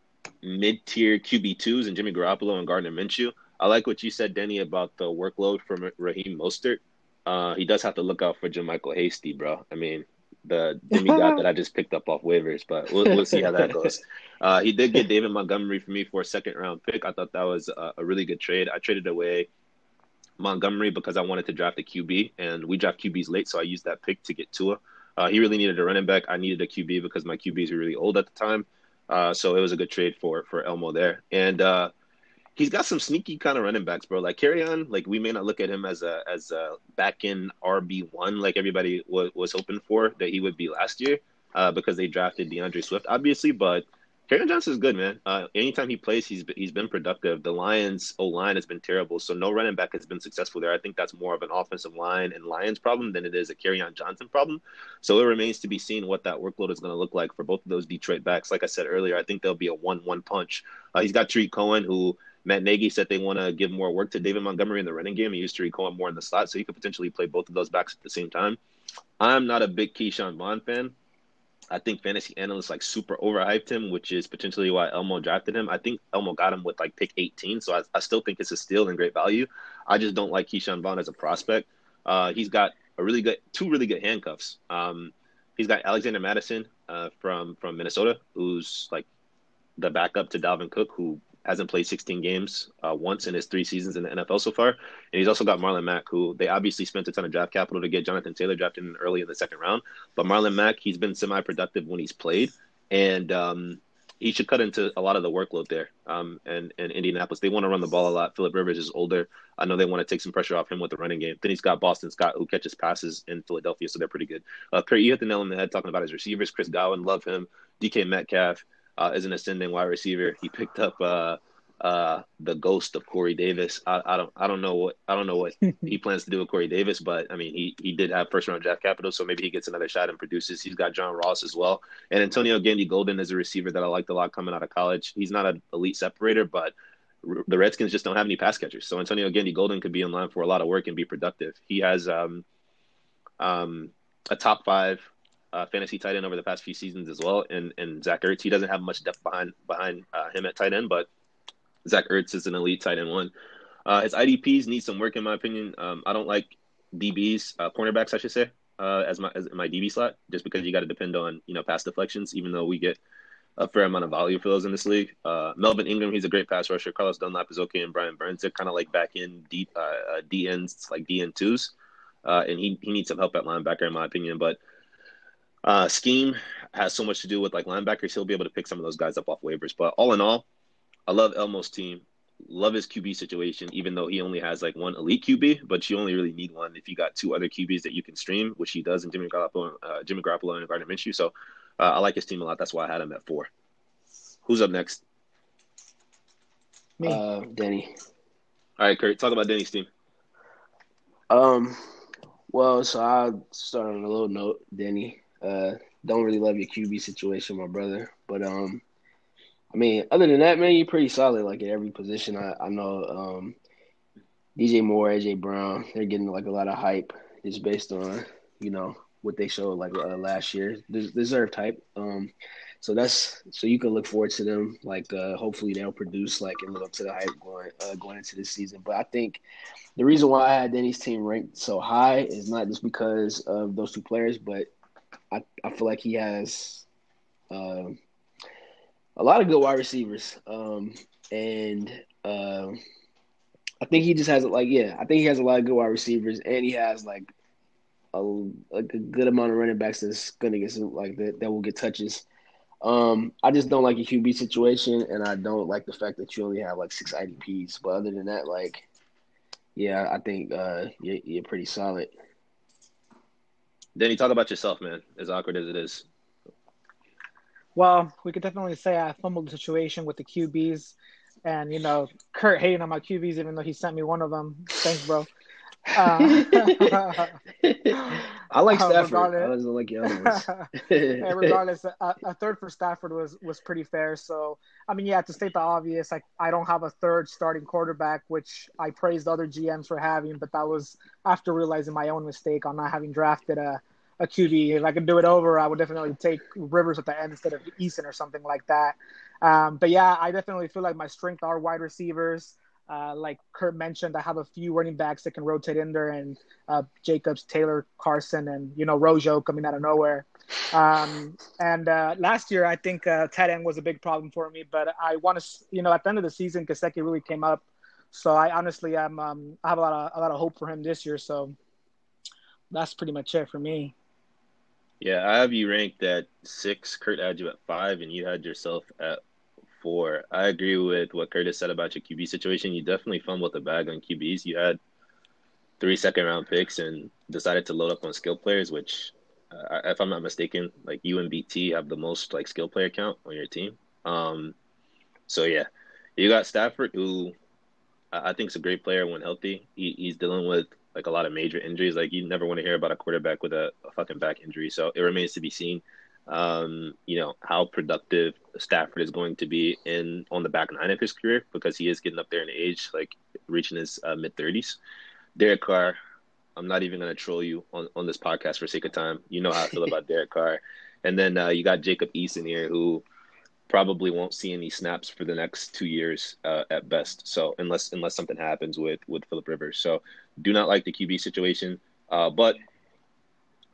mid tier QB twos and Jimmy Garoppolo and Gardner Minshew. I like what you said, Denny, about the workload from Raheem Mostert. Uh, he does have to look out for JaMycal Hasty, bro. I mean, the Jimmy got that I just picked up off waivers, but we'll, we'll see how that goes. Uh, he did get David Montgomery for me for a second round pick. I thought that was a, a really good trade. I traded away Montgomery because I wanted to draft a QB, and we draft QBs late, so I used that pick to get Tua. Uh, he really needed a running back. I needed a QB because my QBs were really old at the time. Uh, so it was a good trade for for Elmo there. And uh, he's got some sneaky kind of running backs, bro. Like Kerryon, like we may not look at him as a as a back in RB one like everybody was was hoping for that he would be last year, uh, because they drafted DeAndre Swift, obviously. But Kerryon Johnson is good, man. Uh, anytime he plays, he's he's been productive. The Lions' O line has been terrible, so no running back has been successful there. I think that's more of an offensive line and Lions problem than it is a Kerryon Johnson problem. So it remains to be seen what that workload is going to look like for both of those Detroit backs. Like I said earlier, I think there'll be a one-one punch. Uh, he's got Tarik Cohen, who Matt Nagy said they want to give more work to David Montgomery in the running game. He used Tarik Cohen more in the slot, so he could potentially play both of those backs at the same time. I'm not a big Ke'Shawn Vaughn fan. I think fantasy analysts like super overhyped him, which is potentially why Elmo drafted him. I think Elmo got him with like pick 18, so I, I still think it's a steal and great value. I just don't like Ke'Shawn Vaughn as a prospect. Uh, he's got a really good, two really good handcuffs. Um, he's got Alexander Mattison uh, from from Minnesota, who's like the backup to Dalvin Cook, who hasn't played 16 games uh, once in his three seasons in the NFL so far. And he's also got Marlon Mack, who they obviously spent a ton of draft capital to get Jonathan Taylor drafted in early in the second round. But Marlon Mack, he's been semi-productive when he's played, and um, he should cut into a lot of the workload there. Um, and, and Indianapolis, they want to run the ball a lot. Philip Rivers is older. I know they want to take some pressure off him with the running game. Then he's got Boston Scott, who catches passes in Philadelphia, so they're pretty good. Uh, you hit the nail on the head talking about his receivers. Chris Godwin, love him. DK Metcalf uh, is an ascending wide receiver. He picked up uh, uh, the ghost of Corey Davis. I, I, don't I don't know what I don't know what he plans to do with Corey Davis, but I mean he he did have first round draft capital, so maybe he gets another shot and produces. He's got John Ross as well, and Antonio Gandy Golden is a receiver that I liked a lot coming out of college. He's not an elite separator, but the Redskins just don't have any pass catchers, so Antonio Gandy Golden could be in line for a lot of work and be productive. He has um um a top five uh, fantasy tight end over the past few seasons as well, and and Zach Ertz. He doesn't have much depth behind behind uh, him at tight end, but Zach Ertz is an elite tight end one. Uh, his IDPs need some work, in my opinion. Um, I don't like DBs, uh, cornerbacks, I should say, uh, as my as my DB slot, just because you got to depend on you know pass deflections. Even though we get a fair amount of value for those in this league. Uh, Melvin Ingram, he's a great pass rusher. Carlos Dunlap is okay, and Brian Burns, they're kind of like back in deep uh, uh DNs, like DN twos, uh, and he he needs some help at linebacker, in my opinion. But uh, scheme has so much to do with like linebackers. He'll be able to pick some of those guys up off waivers. But all in all, I love Elmo's team. Love his QB situation, even though he only has like one elite QB, but you only really need one if you got two other QBs that you can stream, which he does in Jimmy Garoppolo, uh, Jimmy Garoppolo and Gardner Minshew. So uh, I like his team a lot. That's why I had him at four. Who's up next? Me, uh, Denny. All right, Kurt. Talk about Denny's team. Um, well, so I'll start on a little note. Denny, uh, don't really love your QB situation, my brother. But um, I mean, other than that, man, you're pretty solid. Like at every position, I I know um, DJ Moore, AJ Brown, they're getting like a lot of hype just based on you know what they showed like uh, last year. Deserve type. Um, so that's so you can look forward to them. Like uh, hopefully they'll produce like and live up to the hype going uh, going into this season. But I think the reason why I had Denny's team ranked so high is not just because of those two players, but I, I feel like he has uh, a lot of good wide receivers. Um, and uh, I think he just has like yeah, I think he has a lot of good wide receivers, and he has like a a good amount of running backs that's gonna get some like that that will get touches. Um, I just don't like a QB situation, and I don't like the fact that you only have like six IDPs. But other than that, like, yeah, I think uh, you're, you're pretty solid. Denny, talk about yourself, man. As awkward as it is. Well, we could definitely say I fumbled the situation with the QBs, and you know, Kurt hating on my QBs, even though he sent me one of them. Thanks, bro. Uh, I like uh, Stafford. I was like the other ones. regardless, a, a, third for Stafford was was pretty fair. So, I mean, yeah, to state the obvious, like I don't have a third starting quarterback, which I praised other GMs for having, but that was after realizing my own mistake on not having drafted a a QB. If I could do it over, I would definitely take Rivers at the end instead of Eason or something like that. Um, but yeah, I definitely feel like my strength are wide receivers. Uh, like Kurt mentioned, I have a few running backs that can rotate in there, and uh, Jacobs, Taylor, Carson, and you know Rojo coming out of nowhere. Um, and uh, last year, I think uh, tight end was a big problem for me, but I want to, you know, at the end of the season, Gesicki really came up. So I honestly I'm, um, I have a lot of a lot of hope for him this year. So that's pretty much it for me. Yeah, I have you ranked at six. Kurt had you at five, and you had yourself at four. I agree with what Curtis said about your QB situation. You definitely fumbled the bag on QBs. You had three second round picks and decided to load up on skill players, which, uh, if I'm not mistaken, like you and BT have the most like skill player count on your team. Um, so yeah, you got Stafford, who I think is a great player when healthy. He, he's dealing with like a lot of major injuries. Like you never want to hear about a quarterback with a, a fucking back injury. So it remains to be seen um, you know, how productive Stafford is going to be in on the back nine of his career because he is getting up there in age, like reaching his uh, mid thirties. Derek Carr, I'm not even going to troll you on, on this podcast for sake of time. You know how I feel about Derek Carr. And then uh, you got Jacob Eason here, who probably won't see any snaps for the next two years uh, at best. So unless unless something happens with with Philip Rivers, so do not like the QB situation. Uh, but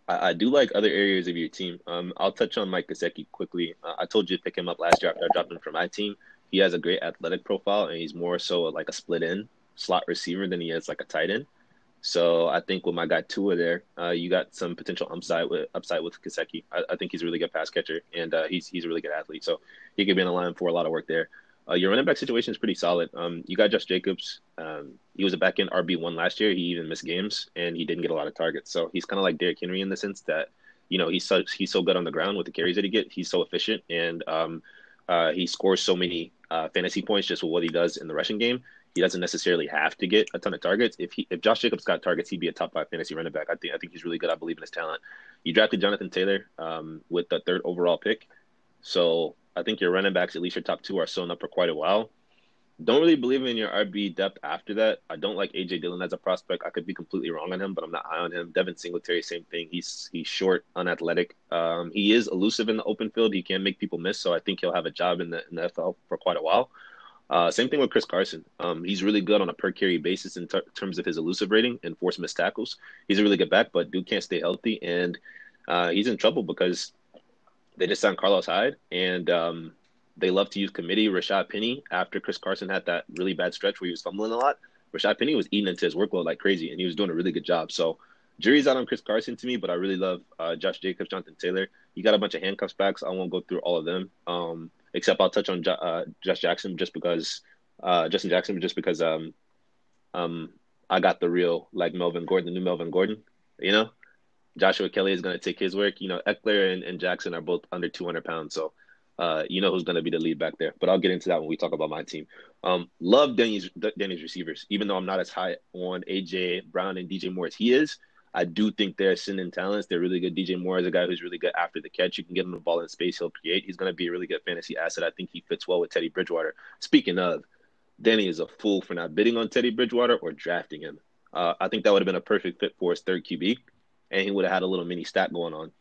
I, I, do like other areas of your team. Um, I'll touch on Mike Gesicki quickly. Uh, I told you to pick him up last year after I dropped him from my team. he has a great athletic profile, and he's more so like a split in slot receiver than he is like a tight end. So I think with my guy Tua there, uh, you got some potential upside with upside with Gesicki. I, I, think he's a really good pass catcher, and uh, he's he's a really good athlete. So he could be in the line for a lot of work there. Uh, your running back situation is pretty solid. Um, you got Josh Jacobs. Um, he was a back end RB one last year. He even missed games, and he didn't get a lot of targets. So he's kind of like Derrick Henry in the sense that you know he's so he's so good on the ground with the carries that he get. He's so efficient, and um, uh, he scores so many uh, fantasy points just with what he does in the rushing game he doesn't necessarily have to get a ton of targets. If he if Josh Jacobs got targets, he'd be a top five fantasy running back. I think I think he's really good. I believe in his talent. You drafted Jonathan Taylor um, with the third overall pick, so I think your running backs, at least your top two, are sewn up for quite a while. Don't really believe in your RB depth after that. I don't like AJ Dillon as a prospect. I could be completely wrong on him, but I'm not high on him. Devin Singletary, same thing. He's he's short, unathletic. Um, he is elusive in the open field. He can make people miss, so I think he'll have a job in the NFL for quite a while. Uh, same thing with Chris Carson. Um, he's really good on a per carry basis in ter- terms of his elusive rating and force missed tackles. He's a really good back, but dude can't stay healthy, and uh, he's in trouble because they just signed Carlos Hyde, and um, they love to use committee Rashad Penny after Chris Carson had that really bad stretch where he was fumbling a lot. Rashad Penny was eating into his workload like crazy, and he was doing a really good job. So jury's out on Chris Carson to me, but I really love uh, Josh Jacobs, Jonathan Taylor. You got a bunch of handcuffs backs. I won't go through all of them. Um, except I'll touch on uh, Josh Jackson just because uh, Justin Jackson just because um um I got the real like Melvin Gordon, the new Melvin Gordon. You know, Joshua Kelley is going to take his work. You know, Ekeler and, and Jackson are both under 200 pounds, so uh, you know who's going to be the lead back there. But I'll get into that when we talk about my team. Um, love Danny's Denny's receivers, even though I'm not as high on AJ Brown and DJ Moore as he is. I do think they're ascending talents. They're really good. DJ Moore is a guy who's really good after the catch. You can get him the ball in space, he'll create. He's going to be a really good fantasy asset. I think he fits well with Teddy Bridgewater. Speaking of, Danny is a fool for not bidding on Teddy Bridgewater or drafting him. Uh, I think that would have been a perfect fit for his third QB, and he would have had a little mini stack going on.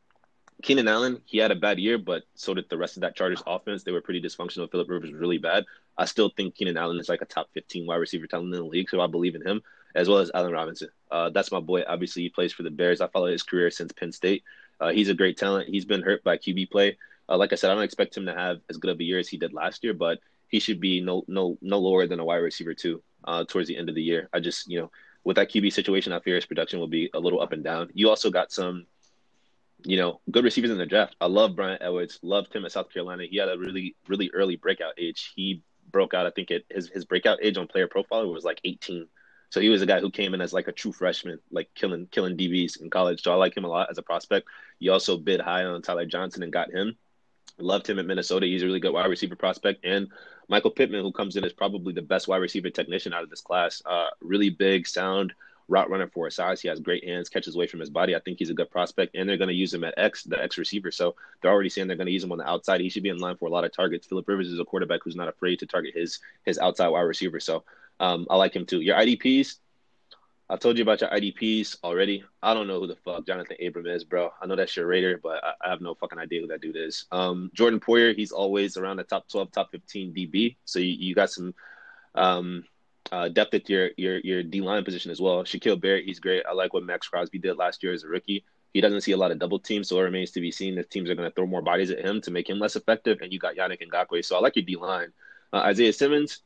Keenan Allen, he had a bad year, but so did the rest of that Chargers offense. They were pretty dysfunctional. Philip Rivers was really bad. I still think Keenan Allen is like a top 15 wide receiver talent in the league, so I believe in him as well as Allen Robinson. Uh, that's my boy. Obviously, he plays for the Bears. I follow his career since Penn State. Uh, he's a great talent. He's been hurt by QB play. Uh, like I said, I don't expect him to have as good of a year as he did last year, but he should be no no no lower than a wide receiver too uh, towards the end of the year. I just you know with that QB situation, I fear his production will be a little up and down. You also got some you know, good receivers in the draft. I love Bryan Edwards. Loved him at South Carolina. He had a really, really early breakout age. He broke out. I think it his his breakout age on Player Profile was like 18. So he was a guy who came in as like a true freshman, like killing killing DBs in college. So I like him a lot as a prospect. You also bid high on Tyler Johnson and got him. Loved him at Minnesota. He's a really good wide receiver prospect. And Michael Pittman, who comes in as probably the best wide receiver technician out of this class. Uh, really big, sound route runner for his size. He has great hands, catches away from his body. I think he's a good prospect, and they're going to use him at X, the X receiver. So they're already saying they're going to use him on the outside. He should be in line for a lot of targets. Philip Rivers is a quarterback who's not afraid to target his his outside wide receiver. So um, I like him too. Your IDPs, I told you about your IDPs already. I don't know who the fuck Johnathan Abram is, bro. I know that's your Raider, but I, I have no fucking idea who that dude is. Um, Jordan Poyer, he's always around the top 12, top 15 DB. So you, you got some um, uh, depth at your your your D line position as well. Shaquille Barrett, he's great. I like what Maxx Crosby did last year as a rookie. He doesn't see a lot of double teams, so it remains to be seen if teams are going to throw more bodies at him to make him less effective. And you got Yannick Ngakoue, so I like your D line. Uh, Isaiah Simmons,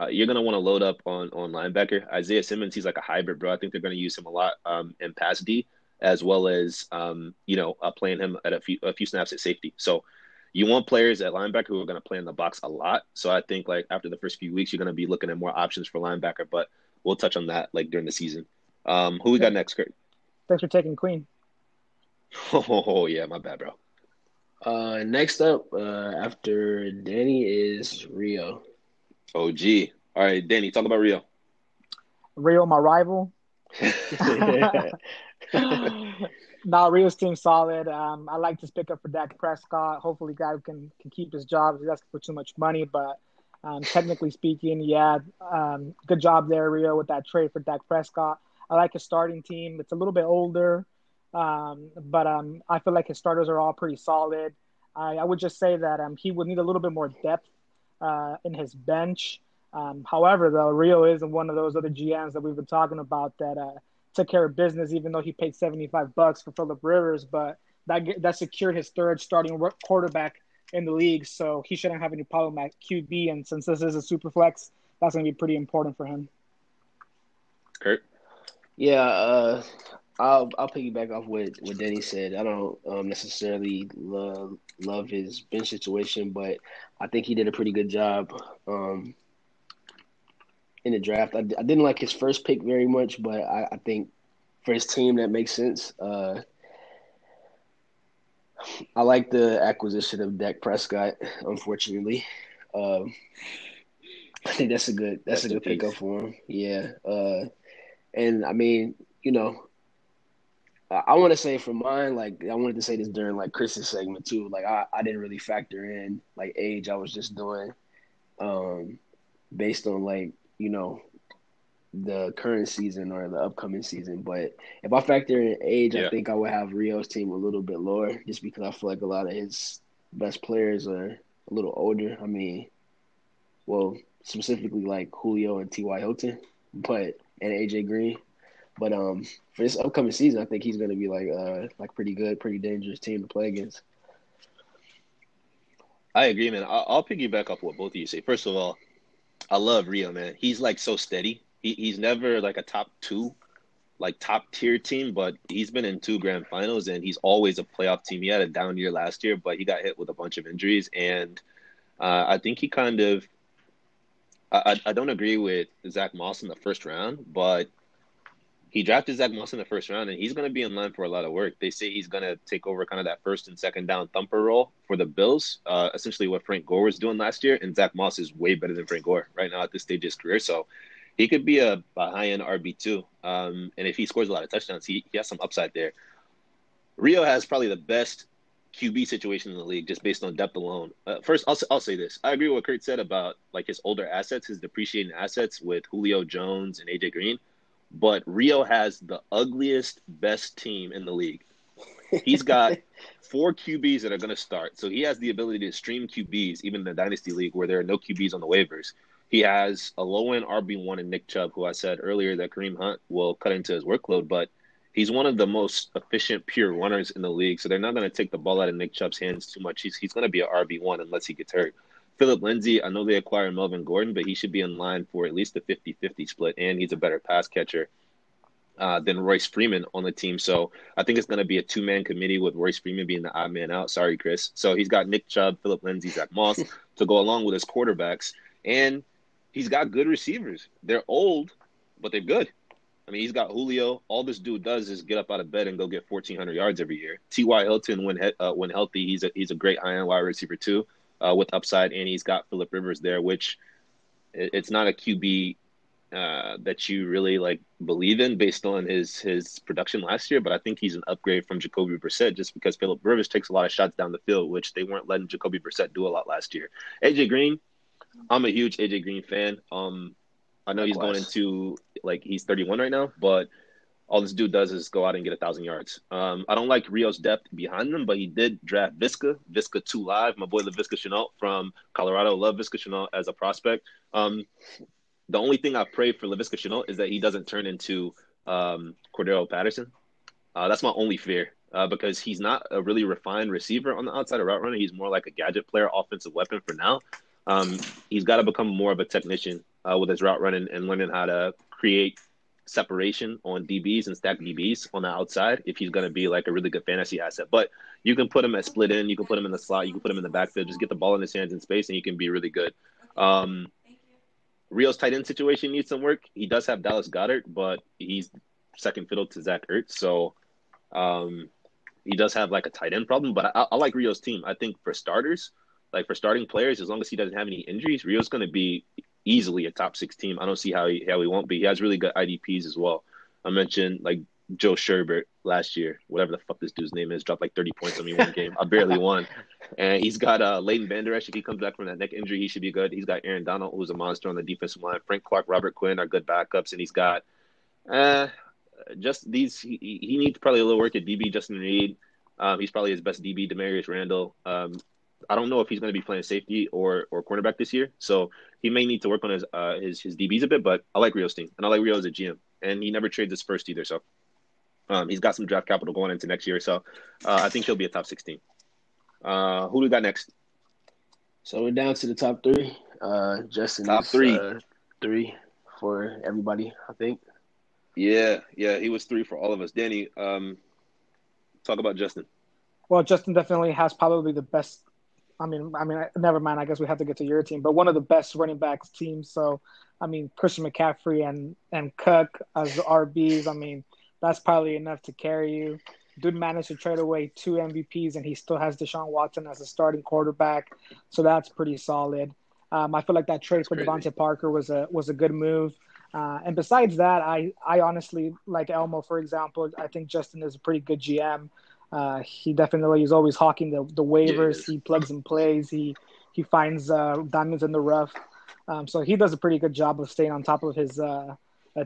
uh, you're going to want to load up on on linebacker. Isaiah Simmons, he's like a hybrid, bro. I think they're going to use him a lot um, in pass D as well as um, you know uh, playing him at a few a few snaps at safety. So you want players at linebacker who are going to play in the box a lot. So I think like after the first few weeks, you're going to be looking at more options for linebacker, but we'll touch on that like during the season. Um, who we got next, Kurt? Thanks for taking Queen. Oh, yeah, my bad, bro. Uh, next up, uh, after Danny is Rio. Oh, gee. All right, Danny, talk about Rio. Rio, my rival. Now, Rio's team solid. Um, I like this pickup for Dak Prescott. Hopefully, guy can can keep his job. He's asking for too much money, but um, technically speaking, yeah, um, good job there, Rio, with that trade for Dak Prescott. I like his starting team. It's a little bit older, um, but um, I feel like his starters are all pretty solid. I, I would just say that um, he would need a little bit more depth uh, in his bench. Um, however, though, Rio is one of those other GMs that we've been talking about that uh, took care of business, even though he paid 75 bucks for Philip Rivers. But that that secured his third starting quarterback in the league, so he shouldn't have any problem at QB. And since this is a super flex, that's going to be pretty important for him. Kurt. Yeah, uh, I'll I'll piggyback off what what Denny said. I don't um, necessarily love love his bench situation, but I think he did a pretty good job um, in the draft. I, I didn't like his first pick very much, but I, I think for his team that makes sense. Uh, I like the acquisition of Dak Prescott. Unfortunately, um, I think that's a good that's, that's a good pickup for him. Yeah, uh, and I mean, you know, I want to say for mine, like I wanted to say this during like Chris's segment too. Like I, I didn't really factor in like age. I was just doing um based on like, you know, the current season or the upcoming season. But if I factor in age, yeah. I think I would have Rio's team a little bit lower just because I feel like a lot of his best players are a little older. I mean, well, specifically like Julio and T.Y. Hilton, but and AJ Green. But um, for this upcoming season, I think he's going to be like uh like pretty good, pretty dangerous team to play against. I agree, man. I'll, I'll piggyback off what both of you say. First of all, I love Rio, man. He's like so steady. He, he's never like a top two, like top tier team, but he's been in two grand finals and he's always a playoff team. He had a down year last year, but he got hit with a bunch of injuries, and uh, I think he kind of. I, I don't agree with Zach Moss in the first round, but he drafted Zach Moss in the first round, and he's going to be in line for a lot of work. They say he's going to take over kind of that first and second down thumper role for the Bills, uh, essentially what Frank Gore was doing last year. And Zach Moss is way better than Frank Gore right now at this stage of his career. So he could be a, a high end RB2. Um, and if he scores a lot of touchdowns, he, he has some upside there. Rio has probably the best QB situation in the league just based on depth alone. Uh, first, I'll, I'll say this. I agree with what Kurt said about like his older assets, his depreciating assets with Julio Jones and AJ Green but Rio has the ugliest, best team in the league. He's got four QBs that are going to start. So he has the ability to stream QBs, even in the Dynasty League where there are no QBs on the waivers. He has a low end RB1 in Nick Chubb, who I said earlier that Kareem Hunt will cut into his workload, but he's one of the most efficient pure runners in the league. So they're not going to take the ball out of Nick Chubb's hands too much. He's, he's going to be an RB1 unless he gets hurt. Phillip Lindsay, I know they acquired Melvin Gordon, but he should be in line for at least a 50 50 split, and he's a better pass catcher. Uh, than Royce Freeman on the team. So I think it's going to be a two man committee with Royce Freeman being the odd man out. Sorry, Chris. So he's got Nick Chubb, Phillip Lindsay, Zach Moss to go along with his quarterbacks. And he's got good receivers. They're old, but they're good. I mean, he's got Julio. All this dude does is get up out of bed and go get 1,400 yards every year. T.Y. Hilton, when he, uh, when healthy, he's a, he's a great high end wide receiver, too uh, with upside, and he's got Philip Rivers there, which it's not a QB uh, that you really like believe in based on his his production last year, but I think he's an upgrade from Jacoby Brissett just because Philip Rivers takes a lot of shots down the field, which they weren't letting Jacoby Brissett do a lot last year. AJ Green, I'm a huge AJ Green fan. Um, I know he's going into like he's 31 right now, but all this dude does is go out and get a thousand yards. Um, I don't like Rio's depth behind him, but he did draft Visca, Visca two live, my boy Laviska Shenault from Colorado. Love Viska Shenault as a prospect. Um, the only thing I pray for Laviska Shenault is that he doesn't turn into um, Cordarrelle Patterson. Uh, that's my only fear uh, because he's not a really refined receiver on the outside of route runner. He's more like a gadget player, offensive weapon for now. Um, he's got to become more of a technician uh, with his route running and learning how to create separation on DBs and stack DBs on the outside if he's going to be like a really good fantasy asset. But you can put him at split in, you can put him in the slot, you can put him in the backfield, just get the ball in his hands in space, and he can be really good. Um, Rio's tight end situation needs some work. He does have Dallas Goedert, but he's second fiddle to Zach Ertz, so um, he does have like a tight end problem. But I, I like Rio's team. I think for starters, like for starting players, as long as he doesn't have any injuries, Rio's going to be easily a top six team. I don't see how he how he won't be. He has really good IDPs as well. I mentioned like Joe Sherbert last year, whatever the fuck this dude's name is, dropped like 30 points on me one game. I barely won. And he's got uh, Leighton Vander Esch. If he comes back from that neck injury, he should be good. He's got Aaron Donald, who's a monster on the defensive line. Frank Clark, Robert Quinn are good backups. And he's got uh, just these. He, he needs probably a little work at DB. Justin Reid. Um, he's probably his best DB, Damarious Randall. Um, I don't know if he's going to be playing safety or or cornerback this year, so he may need to work on his uh, his his DBs a bit. But I like Rio's team, and I like Rio as a GM, and he never trades his first either. So um, he's got some draft capital going into next year, so uh, I think he'll be a top sixteen. Uh, who do we got next? So we're down to the top three. Uh, Justin, top is, three, uh, three for everybody. I think. Yeah, yeah, he was three for all of us. Danny, um, talk about Justin. Well, Justin definitely has probably the best. I mean, I mean, never mind. I guess we have to get to your team, but one of the best running backs teams. So, I mean, Christian McCaffrey and and Cook as RBs. I mean, that's probably enough to carry you. Dude managed to trade away two MVPs, and he still has Deshaun Watson as a starting quarterback. So that's pretty solid. Um, I feel like that trade that's for DeVante Parker was a was a good move. Uh, and besides that, I I honestly like Elmo, for example. I think Justin is a pretty good GM. Uh, he definitely is always hawking the, the waivers. He plugs and plays. He he finds uh, diamonds in the rough. Um, so he does a pretty good job of staying on top of his uh,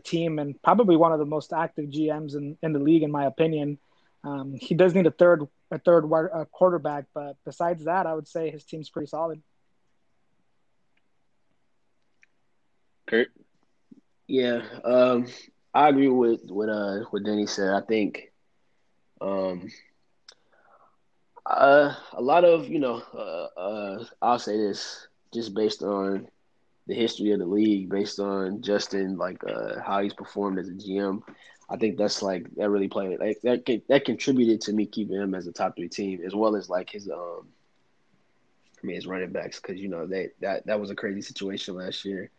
team and probably one of the most active GMs in, in the league, in my opinion. Um, he does need a third a third uh, quarterback, but besides that, I would say his team's pretty solid. Kurt, yeah, um, I agree with what uh what Denny said. I think um uh, a lot of you know, uh, uh, I'll say this just based on the history of the league, based on Justin, like uh, how he's performed as a GM. I think that's like that really played like that that contributed to me keeping him as a top three team, as well as like his um, I mean his running backs because you know they that that was a crazy situation last year.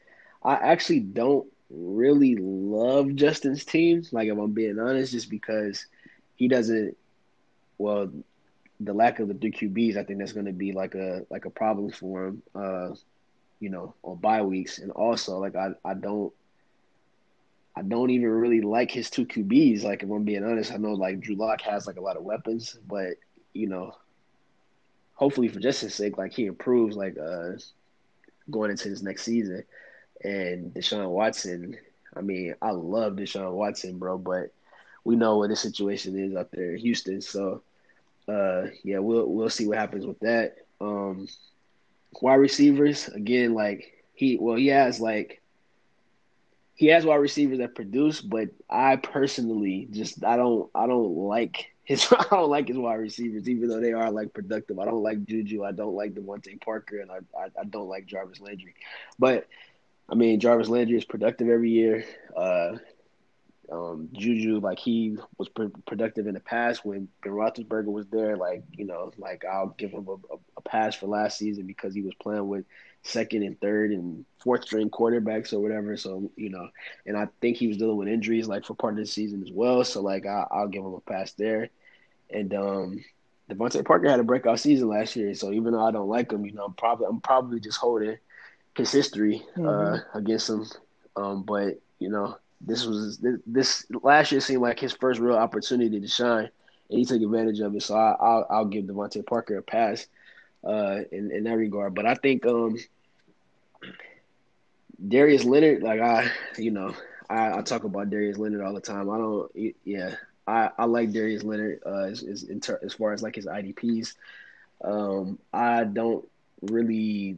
I actually don't really love Justin's team, like if I'm being honest, just because he doesn't. Well, the lack of the three QBs, I think that's going to be like a like a problem for him. Uh, you know, on bye weeks, and also like I I don't I don't even really like his two QBs. Like if I'm being honest, I know like Drew Lock has like a lot of weapons, but you know, hopefully for Justin's sake, like he improves like uh going into his next season. And Deshaun Watson, I mean, I love Deshaun Watson, bro, but we know what the situation is out there in Houston. So uh, yeah, we'll we'll see what happens with that. Um, wide receivers again, like he well he has like he has wide receivers that produce, but I personally just I don't I don't like his I don't like his wide receivers, even though they are like productive. I don't like Juju. I don't like DeVante Parker, and I, I, I don't like Jarvis Landry. But I mean, Jarvis Landry is productive every year. Uh, um, Juju, like he was pr- productive in the past when Ben Roethlisberger was there. Like you know, like I'll give him a, a, pass for last season because he was playing with second and third and fourth string quarterbacks or whatever. So you know, and I think he was dealing with injuries like for part of the season as well. So like I, will give him a pass there. And um, DeVante Parker had a breakout season last year. So even though I don't like him, you know, I'm probably I'm probably just holding his history uh, mm-hmm. against him. Um, but you know this was this, last year seemed like his first real opportunity to shine, and he took advantage of it. So I, will I'll give DeVante Parker a pass uh, in in that regard. But I think um, Darius Leonard, like I, you know, I, I, talk about Darius Leonard all the time. I don't, yeah, I, I like Darius Leonard uh, as as, ter- as far as like his IDPs. Um, I don't really,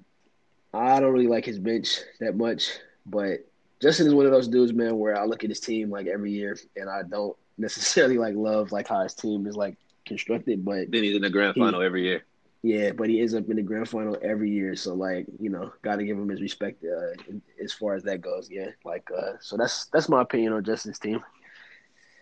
I don't really like his bench that much, but Justin is one of those dudes, man, where I look at his team like every year, and I don't necessarily like love like how his team is like constructed, but then he's in the grand he, final every year. Yeah, but he ends up in the grand final every year, so like you know, got to give him his respect uh, as far as that goes. Yeah, like uh, so that's that's my opinion on Justin's team.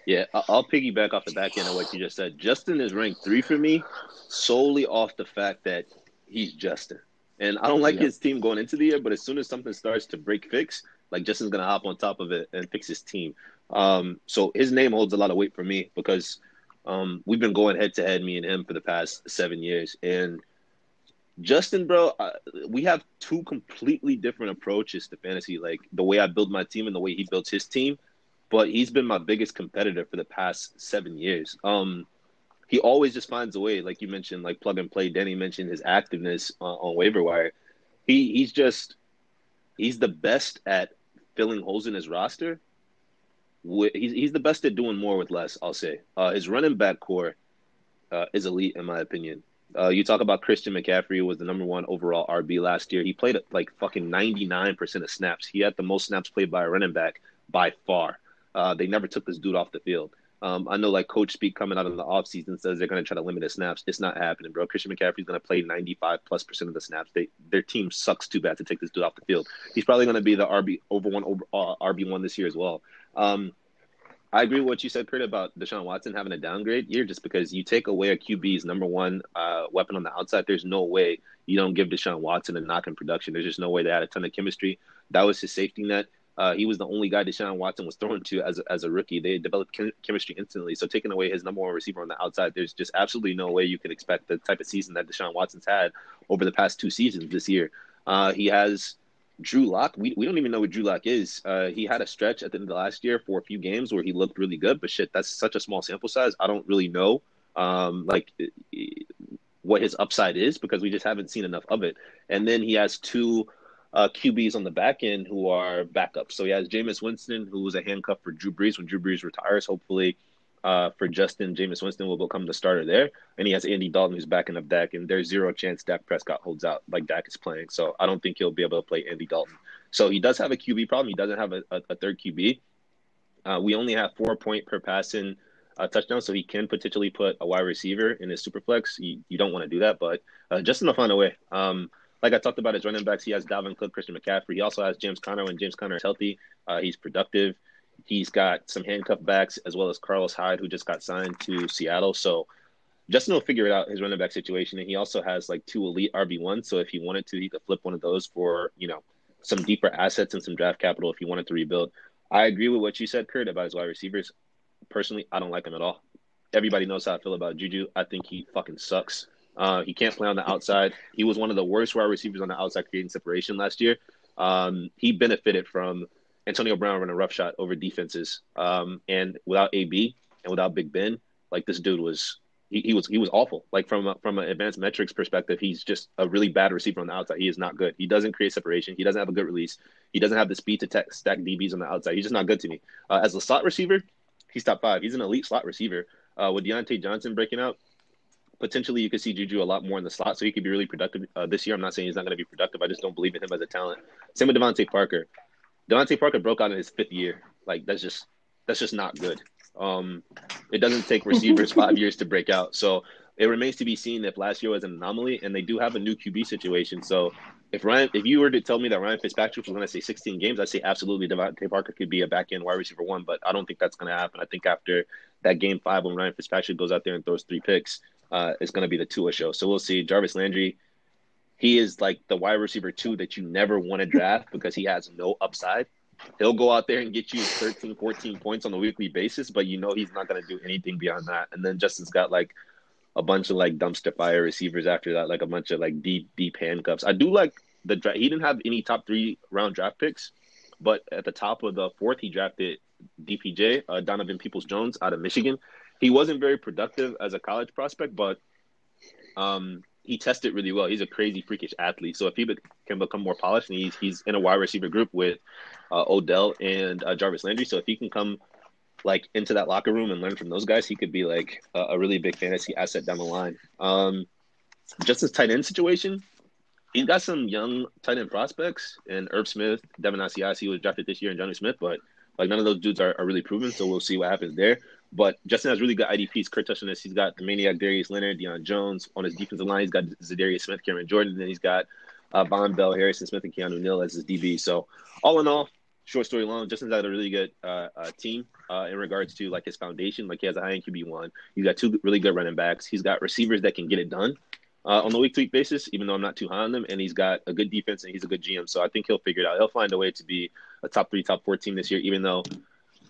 Yeah, I'll piggyback off the back end of what you just said. Justin is ranked three for me solely off the fact that he's Justin. And I don't like yep. his team going into the year, but as soon as something starts to break fix, like Justin's gonna hop on top of it and fix his team. Um, so his name holds a lot of weight for me because um, we've been going head to head, me and him, for the past seven years. And Justin, bro, uh, we have two completely different approaches to fantasy. Like the way I build my team and the way he builds his team. But he's been my biggest competitor for the past seven years. Um, he always just finds a way, like you mentioned, like plug and play. Danny mentioned his activeness uh, on waiver wire. He he's just he's the best at filling holes in his roster. He's he's the best at doing more with less. I'll say uh, his running back core uh, is elite in my opinion. Uh, you talk about Christian McCaffrey was the number one overall RB last year. He played like fucking ninety nine percent of snaps. He had the most snaps played by a running back by far. Uh, they never took this dude off the field. Um, I know like coach speak coming out in the offseason says they're going to try to limit his snaps. It's not happening, bro. Christian McCaffrey's going to play 95 plus percent of the snaps. They, their team sucks too bad to take this dude off the field. He's probably going to be the RB over one over uh, RB one this year as well. Um, I agree with what you said, Kurt, about Deshaun Watson having a downgrade year just because you take away a QB's number one uh, weapon on the outside. There's no way you don't give Deshaun Watson a knock in production. There's just no way they had a ton of chemistry. That was his safety net. Uh, he was the only guy Deshaun Watson was thrown to as a, as a rookie. They developed chem- chemistry instantly. So taking away his number one receiver on the outside, there's just absolutely no way you can expect the type of season that Deshaun Watson's had over the past two seasons this year. Uh, he has Drew Lock, we, we don't even know what Drew Lock is. Uh, he had a stretch at the end of last year for a few games where he looked really good, but shit, that's such a small sample size. I don't really know, um, like what his upside is because we just haven't seen enough of it. And then he has two uh, QBs on the back end who are backups. So he has Jameis Winston, who was a handcuff for Drew Brees when Drew Brees retires. Hopefully, uh, for Justin, Jameis Winston will become the starter there. And he has Andy Dalton who's backing up Dak, and there's zero chance Dak Prescott holds out like Dak is playing. So I don't think he'll be able to play Andy Dalton. So he does have a QB problem. He doesn't have a, a, a third QB. Uh, we only have four point per passing uh, touchdown, so he can potentially put a wide receiver in his super flex. You, you don't want to do that, but uh, will find a way. Um, like I talked about his running backs, he has Dalvin Cook, Christian McCaffrey. He also has James Conner. When James Conner is healthy, uh, he's productive. He's got some handcuff backs as well as Carlos Hyde, who just got signed to Seattle. So Justin will figure it out his running back situation, and he also has like two elite RB ones. So if he wanted to, he could flip one of those for you know some deeper assets and some draft capital if he wanted to rebuild. I agree with what you said, Kurt, about his wide receivers. Personally, I don't like him at all. Everybody knows how I feel about Juju. I think he fucking sucks. Uh, he can't play on the outside. He was one of the worst wide receivers on the outside creating separation last year. Um, he benefited from Antonio Brown running a rough shot over defenses. Um, and without AB and without Big Ben, like this dude was he, he was he was awful. Like from a, from an advanced metrics perspective, he's just a really bad receiver on the outside. He is not good. He doesn't create separation. He doesn't have a good release. He doesn't have the speed to tech, stack DBs on the outside. He's just not good to me. Uh, as a slot receiver, he's top five. He's an elite slot receiver. Uh, with Diontae Johnson breaking out, potentially you could see Juju a lot more in the slot, so he could be really productive uh, this year. I'm not saying he's not going to be productive. I just don't believe in him as a talent. Same with DeVante Parker. DeVante Parker broke out in his fifth year. Like that's just that's just not good. Um, it doesn't take receivers five years to break out. So it remains to be seen if last year was an anomaly, and they do have a new QB situation. So if Ryan, if you were to tell me that Ryan Fitzpatrick was going to say 16 games, I'd say absolutely DeVante Parker could be a back end wide receiver one, but I don't think that's going to happen. I think after that game five, when Ryan Fitzpatrick goes out there and throws three picks, uh, it's going to be the Tua show. So we'll see. Jarvis Landry, he is like the wide receiver two that you never want to draft because he has no upside. He'll go out there and get you 13, 14 points on a weekly basis, but you know he's not going to do anything beyond that. And then Justin's got like a bunch of like dumpster fire receivers after that, like a bunch of like deep, deep handcuffs. I do like the draft. He didn't have any top three round draft picks, but at the top of the fourth, he drafted DPJ, uh, Donovan Peoples Jones out of Michigan. He wasn't very productive as a college prospect, but um, he tested really well. He's a crazy, freakish athlete. So if he be- can become more polished, and he's he's in a wide receiver group with uh, Odell and uh, Jarvis Landry. So if he can come like into that locker room and learn from those guys, he could be like a, a really big fantasy asset down the line. Um, just his tight end situation, he's got some young tight end prospects, and Irv Smith, Devin Asiasi was drafted this year, and Jonnu Smith, but like none of those dudes are, are really proven. So we'll see what happens there. But Justin has really good IDPs. Kurt touched on this. He's got the maniac Darius Leonard, Deion Jones on his defensive line. He's got Za'Darius Smith, Cameron Jordan, and then he's got uh, Vonn Bell, Harrison Smith, and Keanu Neal as his DB. So all in all, short story long, Justin's got a really good uh, uh, team uh, in regards to like his foundation. Like he has a high end QB one. He's got two really good running backs. He's got receivers that can get it done uh, on the week to week basis, even though I'm not too high on them. And he's got a good defense and he's a good GM. So I think he'll figure it out. He'll find a way to be a top three, top four team this year, even though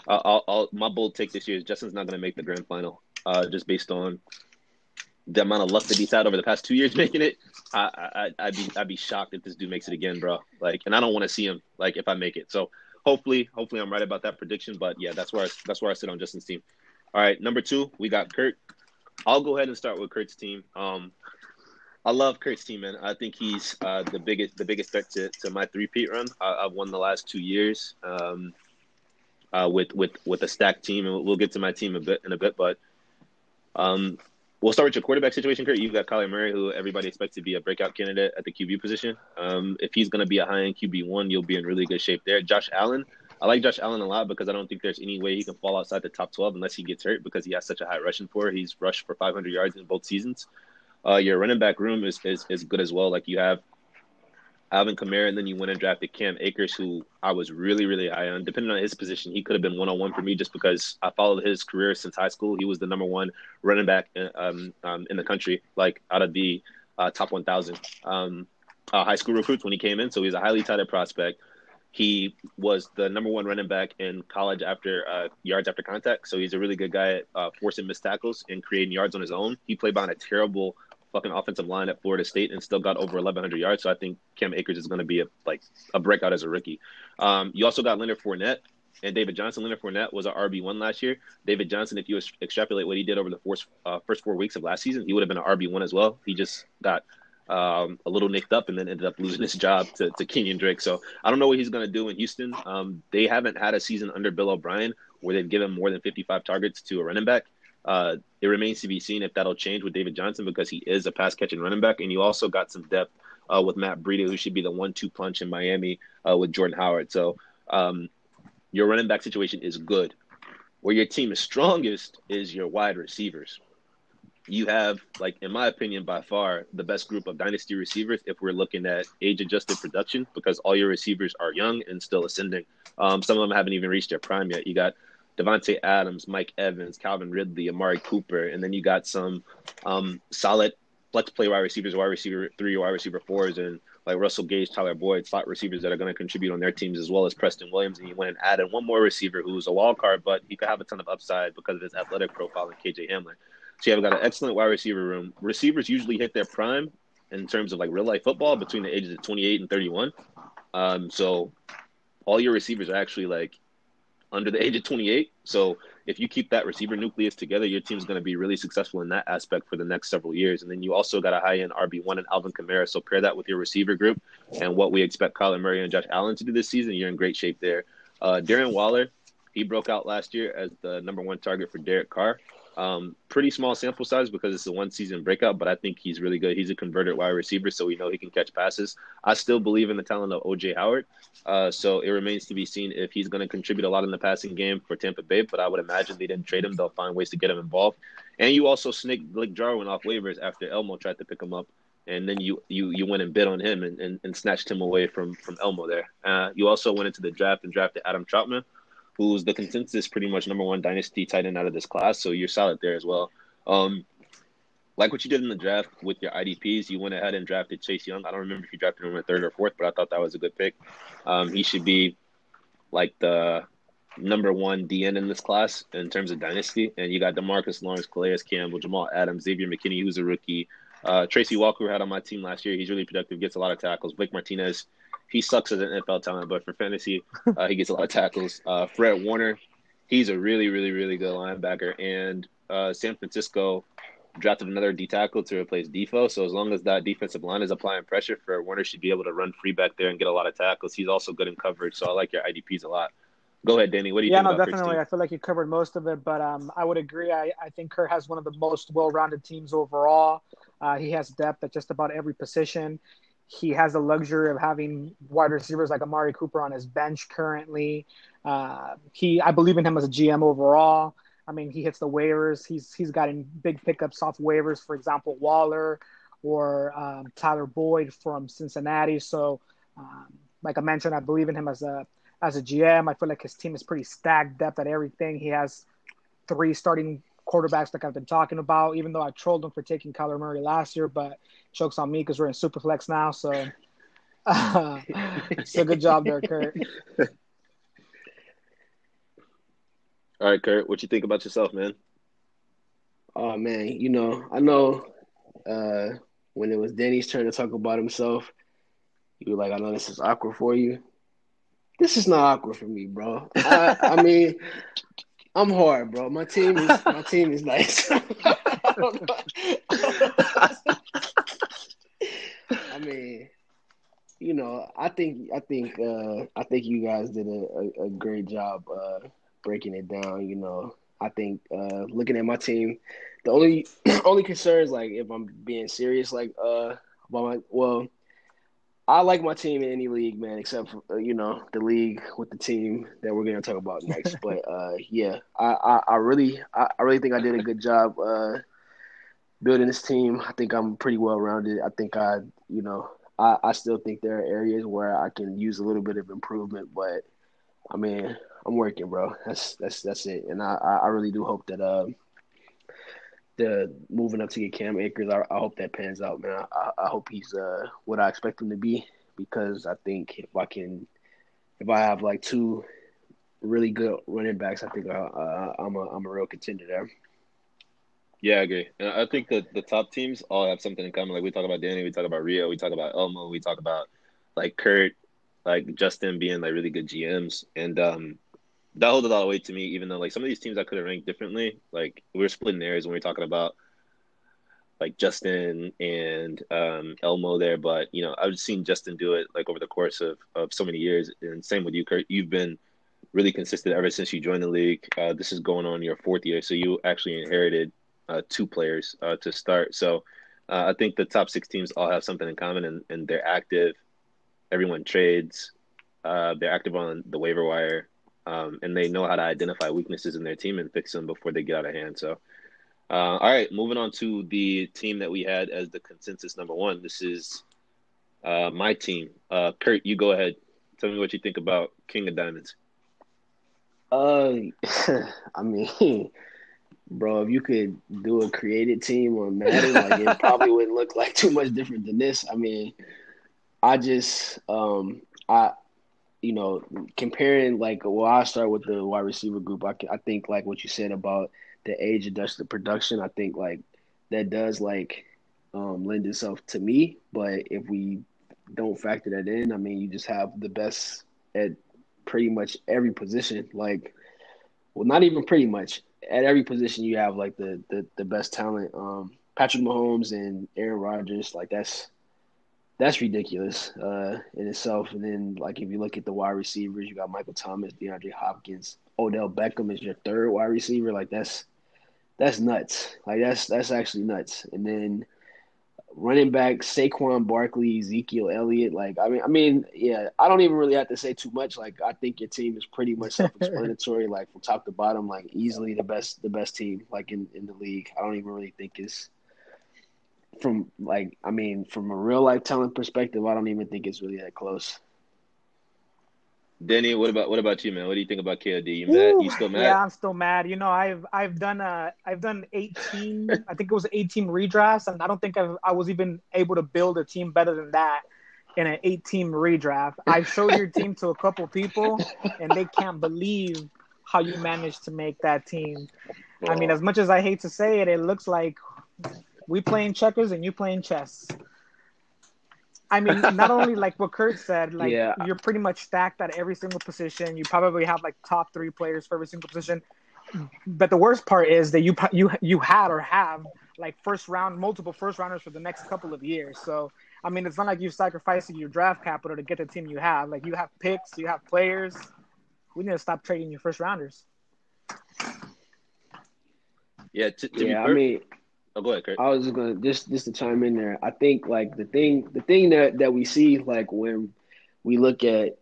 I'll, I'll, my bold take this year is Justin's not going to make the grand final, uh, just based on the amount of luck that he's had over the past two years making it. I, I, would be I'd be shocked if this dude makes it again, bro. Like, and I don't want to see him like if I make it. So hopefully, hopefully I'm right about that prediction. But yeah, that's where I, that's where I sit on Justin's team. All right, number two, we got Kurt. I'll go ahead and start with Kurt's team. Um, I love Kurt's team, man. I think he's uh, the biggest the biggest threat to, to my three peat run. I, have won the last two years. Um, uh, with with with a stacked team, and we'll get to my team a bit in a bit. But um, we'll start with your quarterback situation, Kurt. You've got Kyler Murray, who everybody expects to be a breakout candidate at the QB position. Um, if he's going to be a high end QB one, you'll be in really good shape there. Josh Allen, I like Josh Allen a lot because I don't think there's any way he can fall outside the top 12 unless he gets hurt because he has such a high rushing for. He's rushed for 500 yards in both seasons. Uh, your running back room is, is is good as well. Like you have Alvin Kamara, and then you went and drafted Cam Akers, who I was really, really high on. Depending on his position, he could have been one on one for me just because I followed his career since high school. He was the number one running back in, um, um, in the country, like out of the uh, top 1,000 um, uh, high school recruits when he came in. So he's a highly touted prospect. He was the number one running back in college after uh, yards after contact. So he's a really good guy at uh, forcing missed tackles and creating yards on his own. He played behind a terrible fucking offensive line at Florida State and still got over 1,100 yards. So I think Cam Akers is going to be a like a breakout as a rookie. Um, you also got Leonard Fournette and David Johnson. Leonard Fournette was an RB one last year. David Johnson, if you extrapolate what he did over the first uh, first four weeks of last season, he would have been an RB one as well. He just got um, a little nicked up and then ended up losing his job to, to Kenyan Drake. So I don't know what he's going to do in Houston. Um, they haven't had a season under Bill O'Brien where they've given more than 55 targets to a running back. Uh, it remains to be seen if that'll change with David Johnson because he is a pass catching running back. And you also got some depth uh, with Matt Breida, who should be the one two punch in Miami uh, with Jordan Howard. So um, your running back situation is good. Where your team is strongest is your wide receivers you have, like, in my opinion, by far the best group of dynasty receivers if we're looking at age adjusted production because all your receivers are young and still ascending. Um, some of them haven't even reached their prime yet. You got Davante Adams, Mike Evans, Calvin Ridley, Amari Cooper, and then you got some um, solid flex play wide receivers, wide receiver three, wide receiver fours, and like Russell Gage, Tyler Boyd, slot receivers that are going to contribute on their teams as well as Preston Williams. And you went and added one more receiver who's a wild card, but he could have a ton of upside because of his athletic profile and KJ Hamler. So you have got an excellent wide receiver room. Receivers usually hit their prime in terms of like real life football between the ages of 28 and 31. Um, so all your receivers are actually like under the age of 28. So if you keep that receiver nucleus together, your team's going to be really successful in that aspect for the next several years. And then you also got a high end RB1 and Alvin Kamara. So pair that with your receiver group and what we expect Kyler Murray and Josh Allen to do this season, you're in great shape there. Uh, Darren Waller, he broke out last year as the number one target for Derek Carr. Um, pretty small sample size because it's a one season breakout, but I think he's really good. He's a converted wide receiver, so we know he can catch passes. I still believe in the talent of OJ Howard. Uh, so it remains to be seen if he's going to contribute a lot in the passing game for Tampa Bay, but I would imagine they didn't trade him. They'll find ways to get him involved. And you also snaked Blake Jarwin off waivers after Elmo tried to pick him up. And then you you you went and bid on him and, and, and snatched him away from from Elmo there. Uh, you also went into the draft and drafted Adam Trautman, who's the consensus pretty much number one dynasty tight end out of this class. So you're solid there as well. Um, like what you did in the draft with your IDPs, you went ahead and drafted Chase Young. I don't remember if you drafted him in third or fourth, but I thought that was a good pick. Um, he should be like the number one DN in this class in terms of dynasty. And you got Demarcus Lawrence, Calais Campbell, Jamal Adams, Xavier McKinney, who's a rookie. Uh, Tracy Walker had on my team last year. He's really productive, gets a lot of tackles. Blake Martinez, he sucks as an NFL talent, but for fantasy, uh, he gets a lot of tackles. Uh, Fred Warner, he's a really, really, really good linebacker. And uh, San Francisco drafted another D tackle to replace Defoe. So as long as that defensive line is applying pressure, Fred Warner should be able to run free back there and get a lot of tackles. He's also good in coverage. So I like your IDPs a lot. Go ahead, Danny. What do you yeah, think? no, definitely. I feel like you covered most of it, but um, I would agree. I, I think Kurt has one of the most well-rounded teams overall. Uh, he has depth at just about every position. He has the luxury of having wide receivers like Amari Cooper on his bench currently. Uh, he, I believe in him as a GM overall. I mean, he hits the waivers. He's he's gotten big pickups off waivers. For example, Waller or um, Tyler Boyd from Cincinnati. So, um, like I mentioned, I believe in him as a as a GM. I feel like his team is pretty stacked, depth at everything. He has three starting quarterbacks like I've been talking about, even though I trolled him for taking Kyler Murray last year, but chokes on me because we're in Superflex now. So uh, it's a good job there, Kurt. All right, Kurt, what you think about yourself, man? Oh man, you know, I know uh, when it was Danny's turn to talk about himself, you were like, I know this is awkward for you. This is not awkward for me, bro. I, I mean, I'm hard, bro. My team is my team is nice. I mean, you know, I think I think uh, I think you guys did a, a, a great job uh, breaking it down. You know, I think uh, looking at my team, the only only concerns, like if I'm being serious, like uh, about my well, I like my team in any league, man, except for uh, you know the league with the team that we're gonna talk about next. but uh, yeah, I, I, I really I, I, really think I did a good job uh, building this team. I think I'm pretty well rounded. I think I you know I, I still think there are areas where I can use a little bit of improvement, but I mean I'm working, bro. That's that's that's it. And I I really do hope that uh the moving up to get Cam Akers, I, I hope that pans out, man. I, I hope he's uh what I expect him to be because I think if I can, if I have like two really good running backs, I think I, uh, I'm a I'm a real contender there. Yeah, I agree. And I think that the top teams all have something in common. Like we talk about Danny, we talk about Rio, we talk about Elmo, we talk about like Kurt, like Justin being like really good GMs, and um, that holds a lot of weight to me, even though like some of these teams I could have ranked differently. Like we are splitting areas when we are talking about like Justin and um, Elmo there, but you know I've seen Justin do it like over the course of, of so many years, and same with you, Kurt. You've been really consistent ever since you joined the league. Uh, this is going on your fourth year, so you actually inherited uh, two players uh, to start. So uh, I think the top six teams all have something in common, and, and they're active. Everyone trades. Uh, they're active on the waiver wire um, and they know how to identify weaknesses in their team and fix them before they get out of hand. So, uh, all right, moving on to the team that we had as the consensus number one. This is uh, my team. Uh, Kurt, you go ahead. Tell me what you think about King of Diamonds. Uh, I mean, bro, if you could do a created team on Madden, like it probably wouldn't look like too much different than this. I mean, I just um I you know, comparing like well, I start with the wide receiver group. I I think like what you said about the age adjusted production. I think like that does like um, lend itself to me. But if we don't factor that in, I mean, you just have the best at pretty much every position. Like, well, not even pretty much at every position you have like the the, the best talent. Um, Patrick Mahomes and Aaron Rodgers, like that's that's ridiculous uh, in itself. And then, like, if you look at the wide receivers, you got Michael Thomas, DeAndre Hopkins, Odell Beckham is your third wide receiver. Like, that's that's nuts. Like, that's that's actually nuts. And then running back Saquon Barkley, Ezekiel Elliott. Like, I mean, I mean, yeah, I don't even really have to say too much. Like, I think your team is pretty much self-explanatory. like from top to bottom, like easily the best, the best team like in in the league. I don't even really think it's from like I mean, from a real life talent perspective, I don't even think it's really that close. Denny, what about what about you, man? What do you think about KOD? You mad? You still mad? Yeah, I'm still mad. You know, I've I've done uh I've done 18. I think it was 18 redrafts, and I don't think I've, I was even able to build a team better than that in an 18 redraft. I showed your team to a couple people, and they can't believe how you managed to make that team. I mean, as much as I hate to say it, it looks like we playing checkers and you playing chess. I mean, not only like what Kurt said, like yeah. you're pretty much stacked at every single position. You probably have like top three players for every single position. But the worst part is that you you you had or have like first round, multiple first rounders for the next couple of years. So I mean, it's not like you're sacrificing your draft capital to get the team you have. Like you have picks, you have players. We need to stop trading your first rounders. Yeah, to, to yeah. I mean, Oh, go ahead, Kurt. I was just gonna just just to chime in there. I think like the thing the thing that that we see like when we look at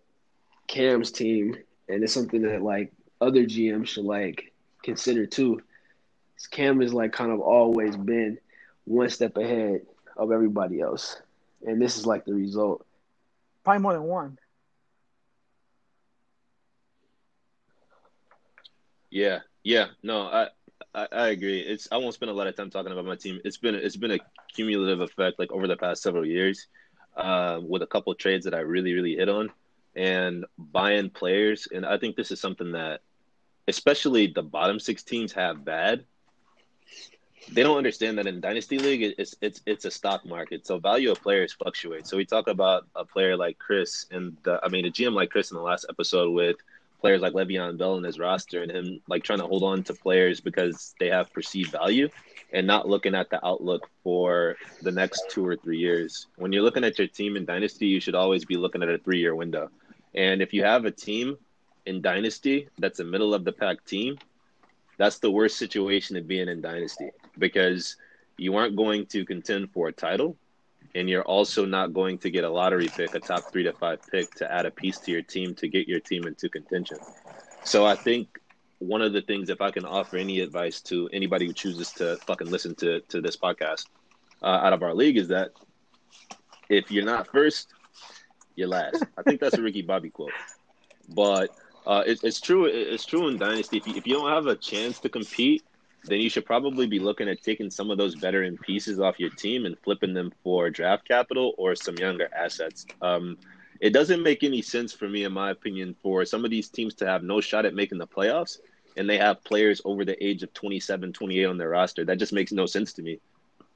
Cam's team, and it's something that like other GMs should like consider too. Cam has like kind of always been one step ahead of everybody else, and this is like the result. Probably more than one. Yeah, yeah, no, I I, I, agree. It's I won't spend a lot of time talking about my team. It's been it's been a cumulative effect like over the past several years, uh, with a couple trades that I really really hit on, and buying players. And I think this is something that, especially the bottom six teams have bad. They don't understand that in dynasty league it's it's it's a stock market, so value of players fluctuates. So we talk about a player like Chris and the, I mean a GM like Chris in the last episode with players like Le'Veon Bell in his roster and him like trying to hold on to players because they have perceived value and not looking at the outlook for the next two or three years. When you're looking at your team in Dynasty, you should always be looking at a three year window. And if you have a team in Dynasty that's a middle of the pack team, that's the worst situation to be in in Dynasty because you aren't going to contend for a title and you're also not going to get a lottery pick, a top three to five pick to add a piece to your team to get your team into contention. So I think one of the things, if I can offer any advice to anybody who chooses to fucking listen to to this podcast uh, out of our league, is that if you're not first, you're last. I think that's a Ricky Bobby quote, but uh, it, it's true. It's true in Dynasty. If you, if you don't have a chance to compete, then you should probably be looking at taking some of those veteran pieces off your team and flipping them for draft capital or some younger assets. Um, it doesn't make any sense for me, in my opinion, for some of these teams to have no shot at making the playoffs and they have players over the age of 27, 28 on their roster. That just makes no sense to me.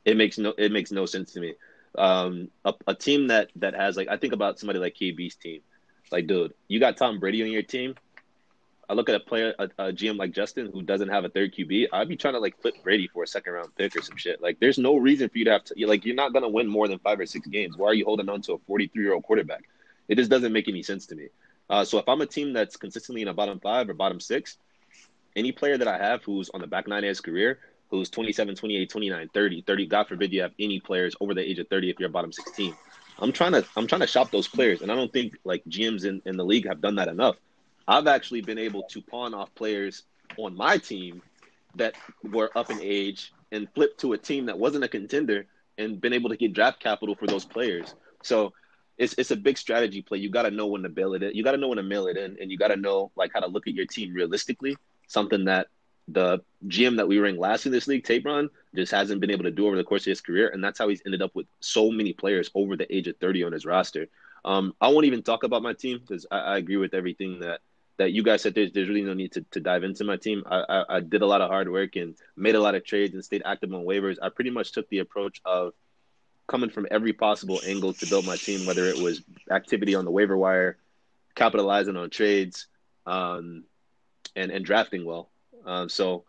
It makes no it makes no sense to me. Um, a, a team that that has like I think about somebody like KB's team. Like, dude, you got Tom Brady on your team. I look at a player, a, a, GM like Justin, who doesn't have a third QB. I'd be trying to like flip Brady for a second round pick or some shit. Like, there's no reason for you to have to. Like, you're not gonna win more than five or six games. Why are you holding on to a 43 year old quarterback? It just doesn't make any sense to me. Uh, so if I'm a team that's consistently in a bottom five or bottom six, any player that I have who's on the back nine of his career, who's 27, 28, 29, 30, 30, God forbid you have any players over the age of 30 if you're a bottom 16. I'm trying to I'm trying to shop those players, and I don't think like GMs in, in the league have done that enough. I've actually been able to pawn off players on my team that were up in age and flip to a team that wasn't a contender and been able to get draft capital for those players. So it's it's a big strategy play. You got to know when to bail it in. You got to know when to mail it in, and you got to know like how to look at your team realistically. Something that the GM that we ranked last in this league, Tabron, just hasn't been able to do over the course of his career, and that's how he's ended up with so many players over the age of thirty on his roster. Um, I won't even talk about my team because I, I, agree with everything that that you guys said. There's there's really no need to, to dive into my team. I, I, I did a lot of hard work and made a lot of trades and stayed active on waivers. I pretty much took the approach of coming from every possible angle to build my team, whether it was activity on the waiver wire, capitalizing on trades, um, and and drafting well. Um, so,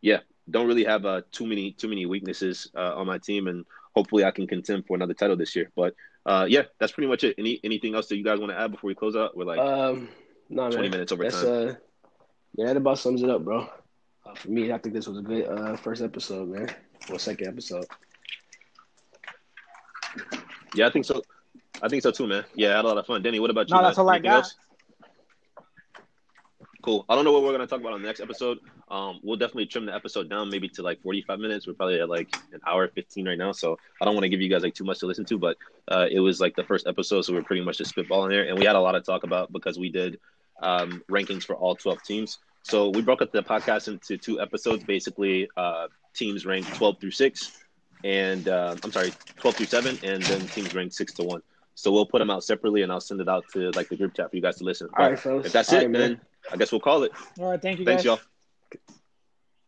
yeah, don't really have uh, too many too many weaknesses uh, on my team, and hopefully I can contend for another title this year. But uh, yeah, that's pretty much it. Any anything else that you guys want to add before we close out? We're like um, no, twenty man. minutes over that's, time. Uh, yeah, that about sums it up, bro. Uh, for me, I think this was a good uh, first episode, man, or second episode. Yeah, I think so. I think so too, man. Yeah, I had a lot of fun. Denny, what about you? No, that's man? all Anything I got. Else? Cool. I don't know what we're gonna talk about on the next episode. Um, we'll definitely trim the episode down maybe to like forty-five minutes. We're probably at like an hour fifteen right now, so I don't want to give you guys like too much to listen to. But uh, it was like the first episode, so we're pretty much just spitballing here, and we had a lot to talk about because we did um, rankings for all twelve teams. So we broke up the podcast into two episodes. Basically, uh, teams ranked twelve through six, and uh, I'm sorry, twelve through seven, and then teams ranked six to one. So we'll put them out separately, and I'll send it out to like the group chat for you guys to listen. All right, fellas. If that's All it, right, man. then I guess we'll call it. All right, thank you Thanks, guys. y'all.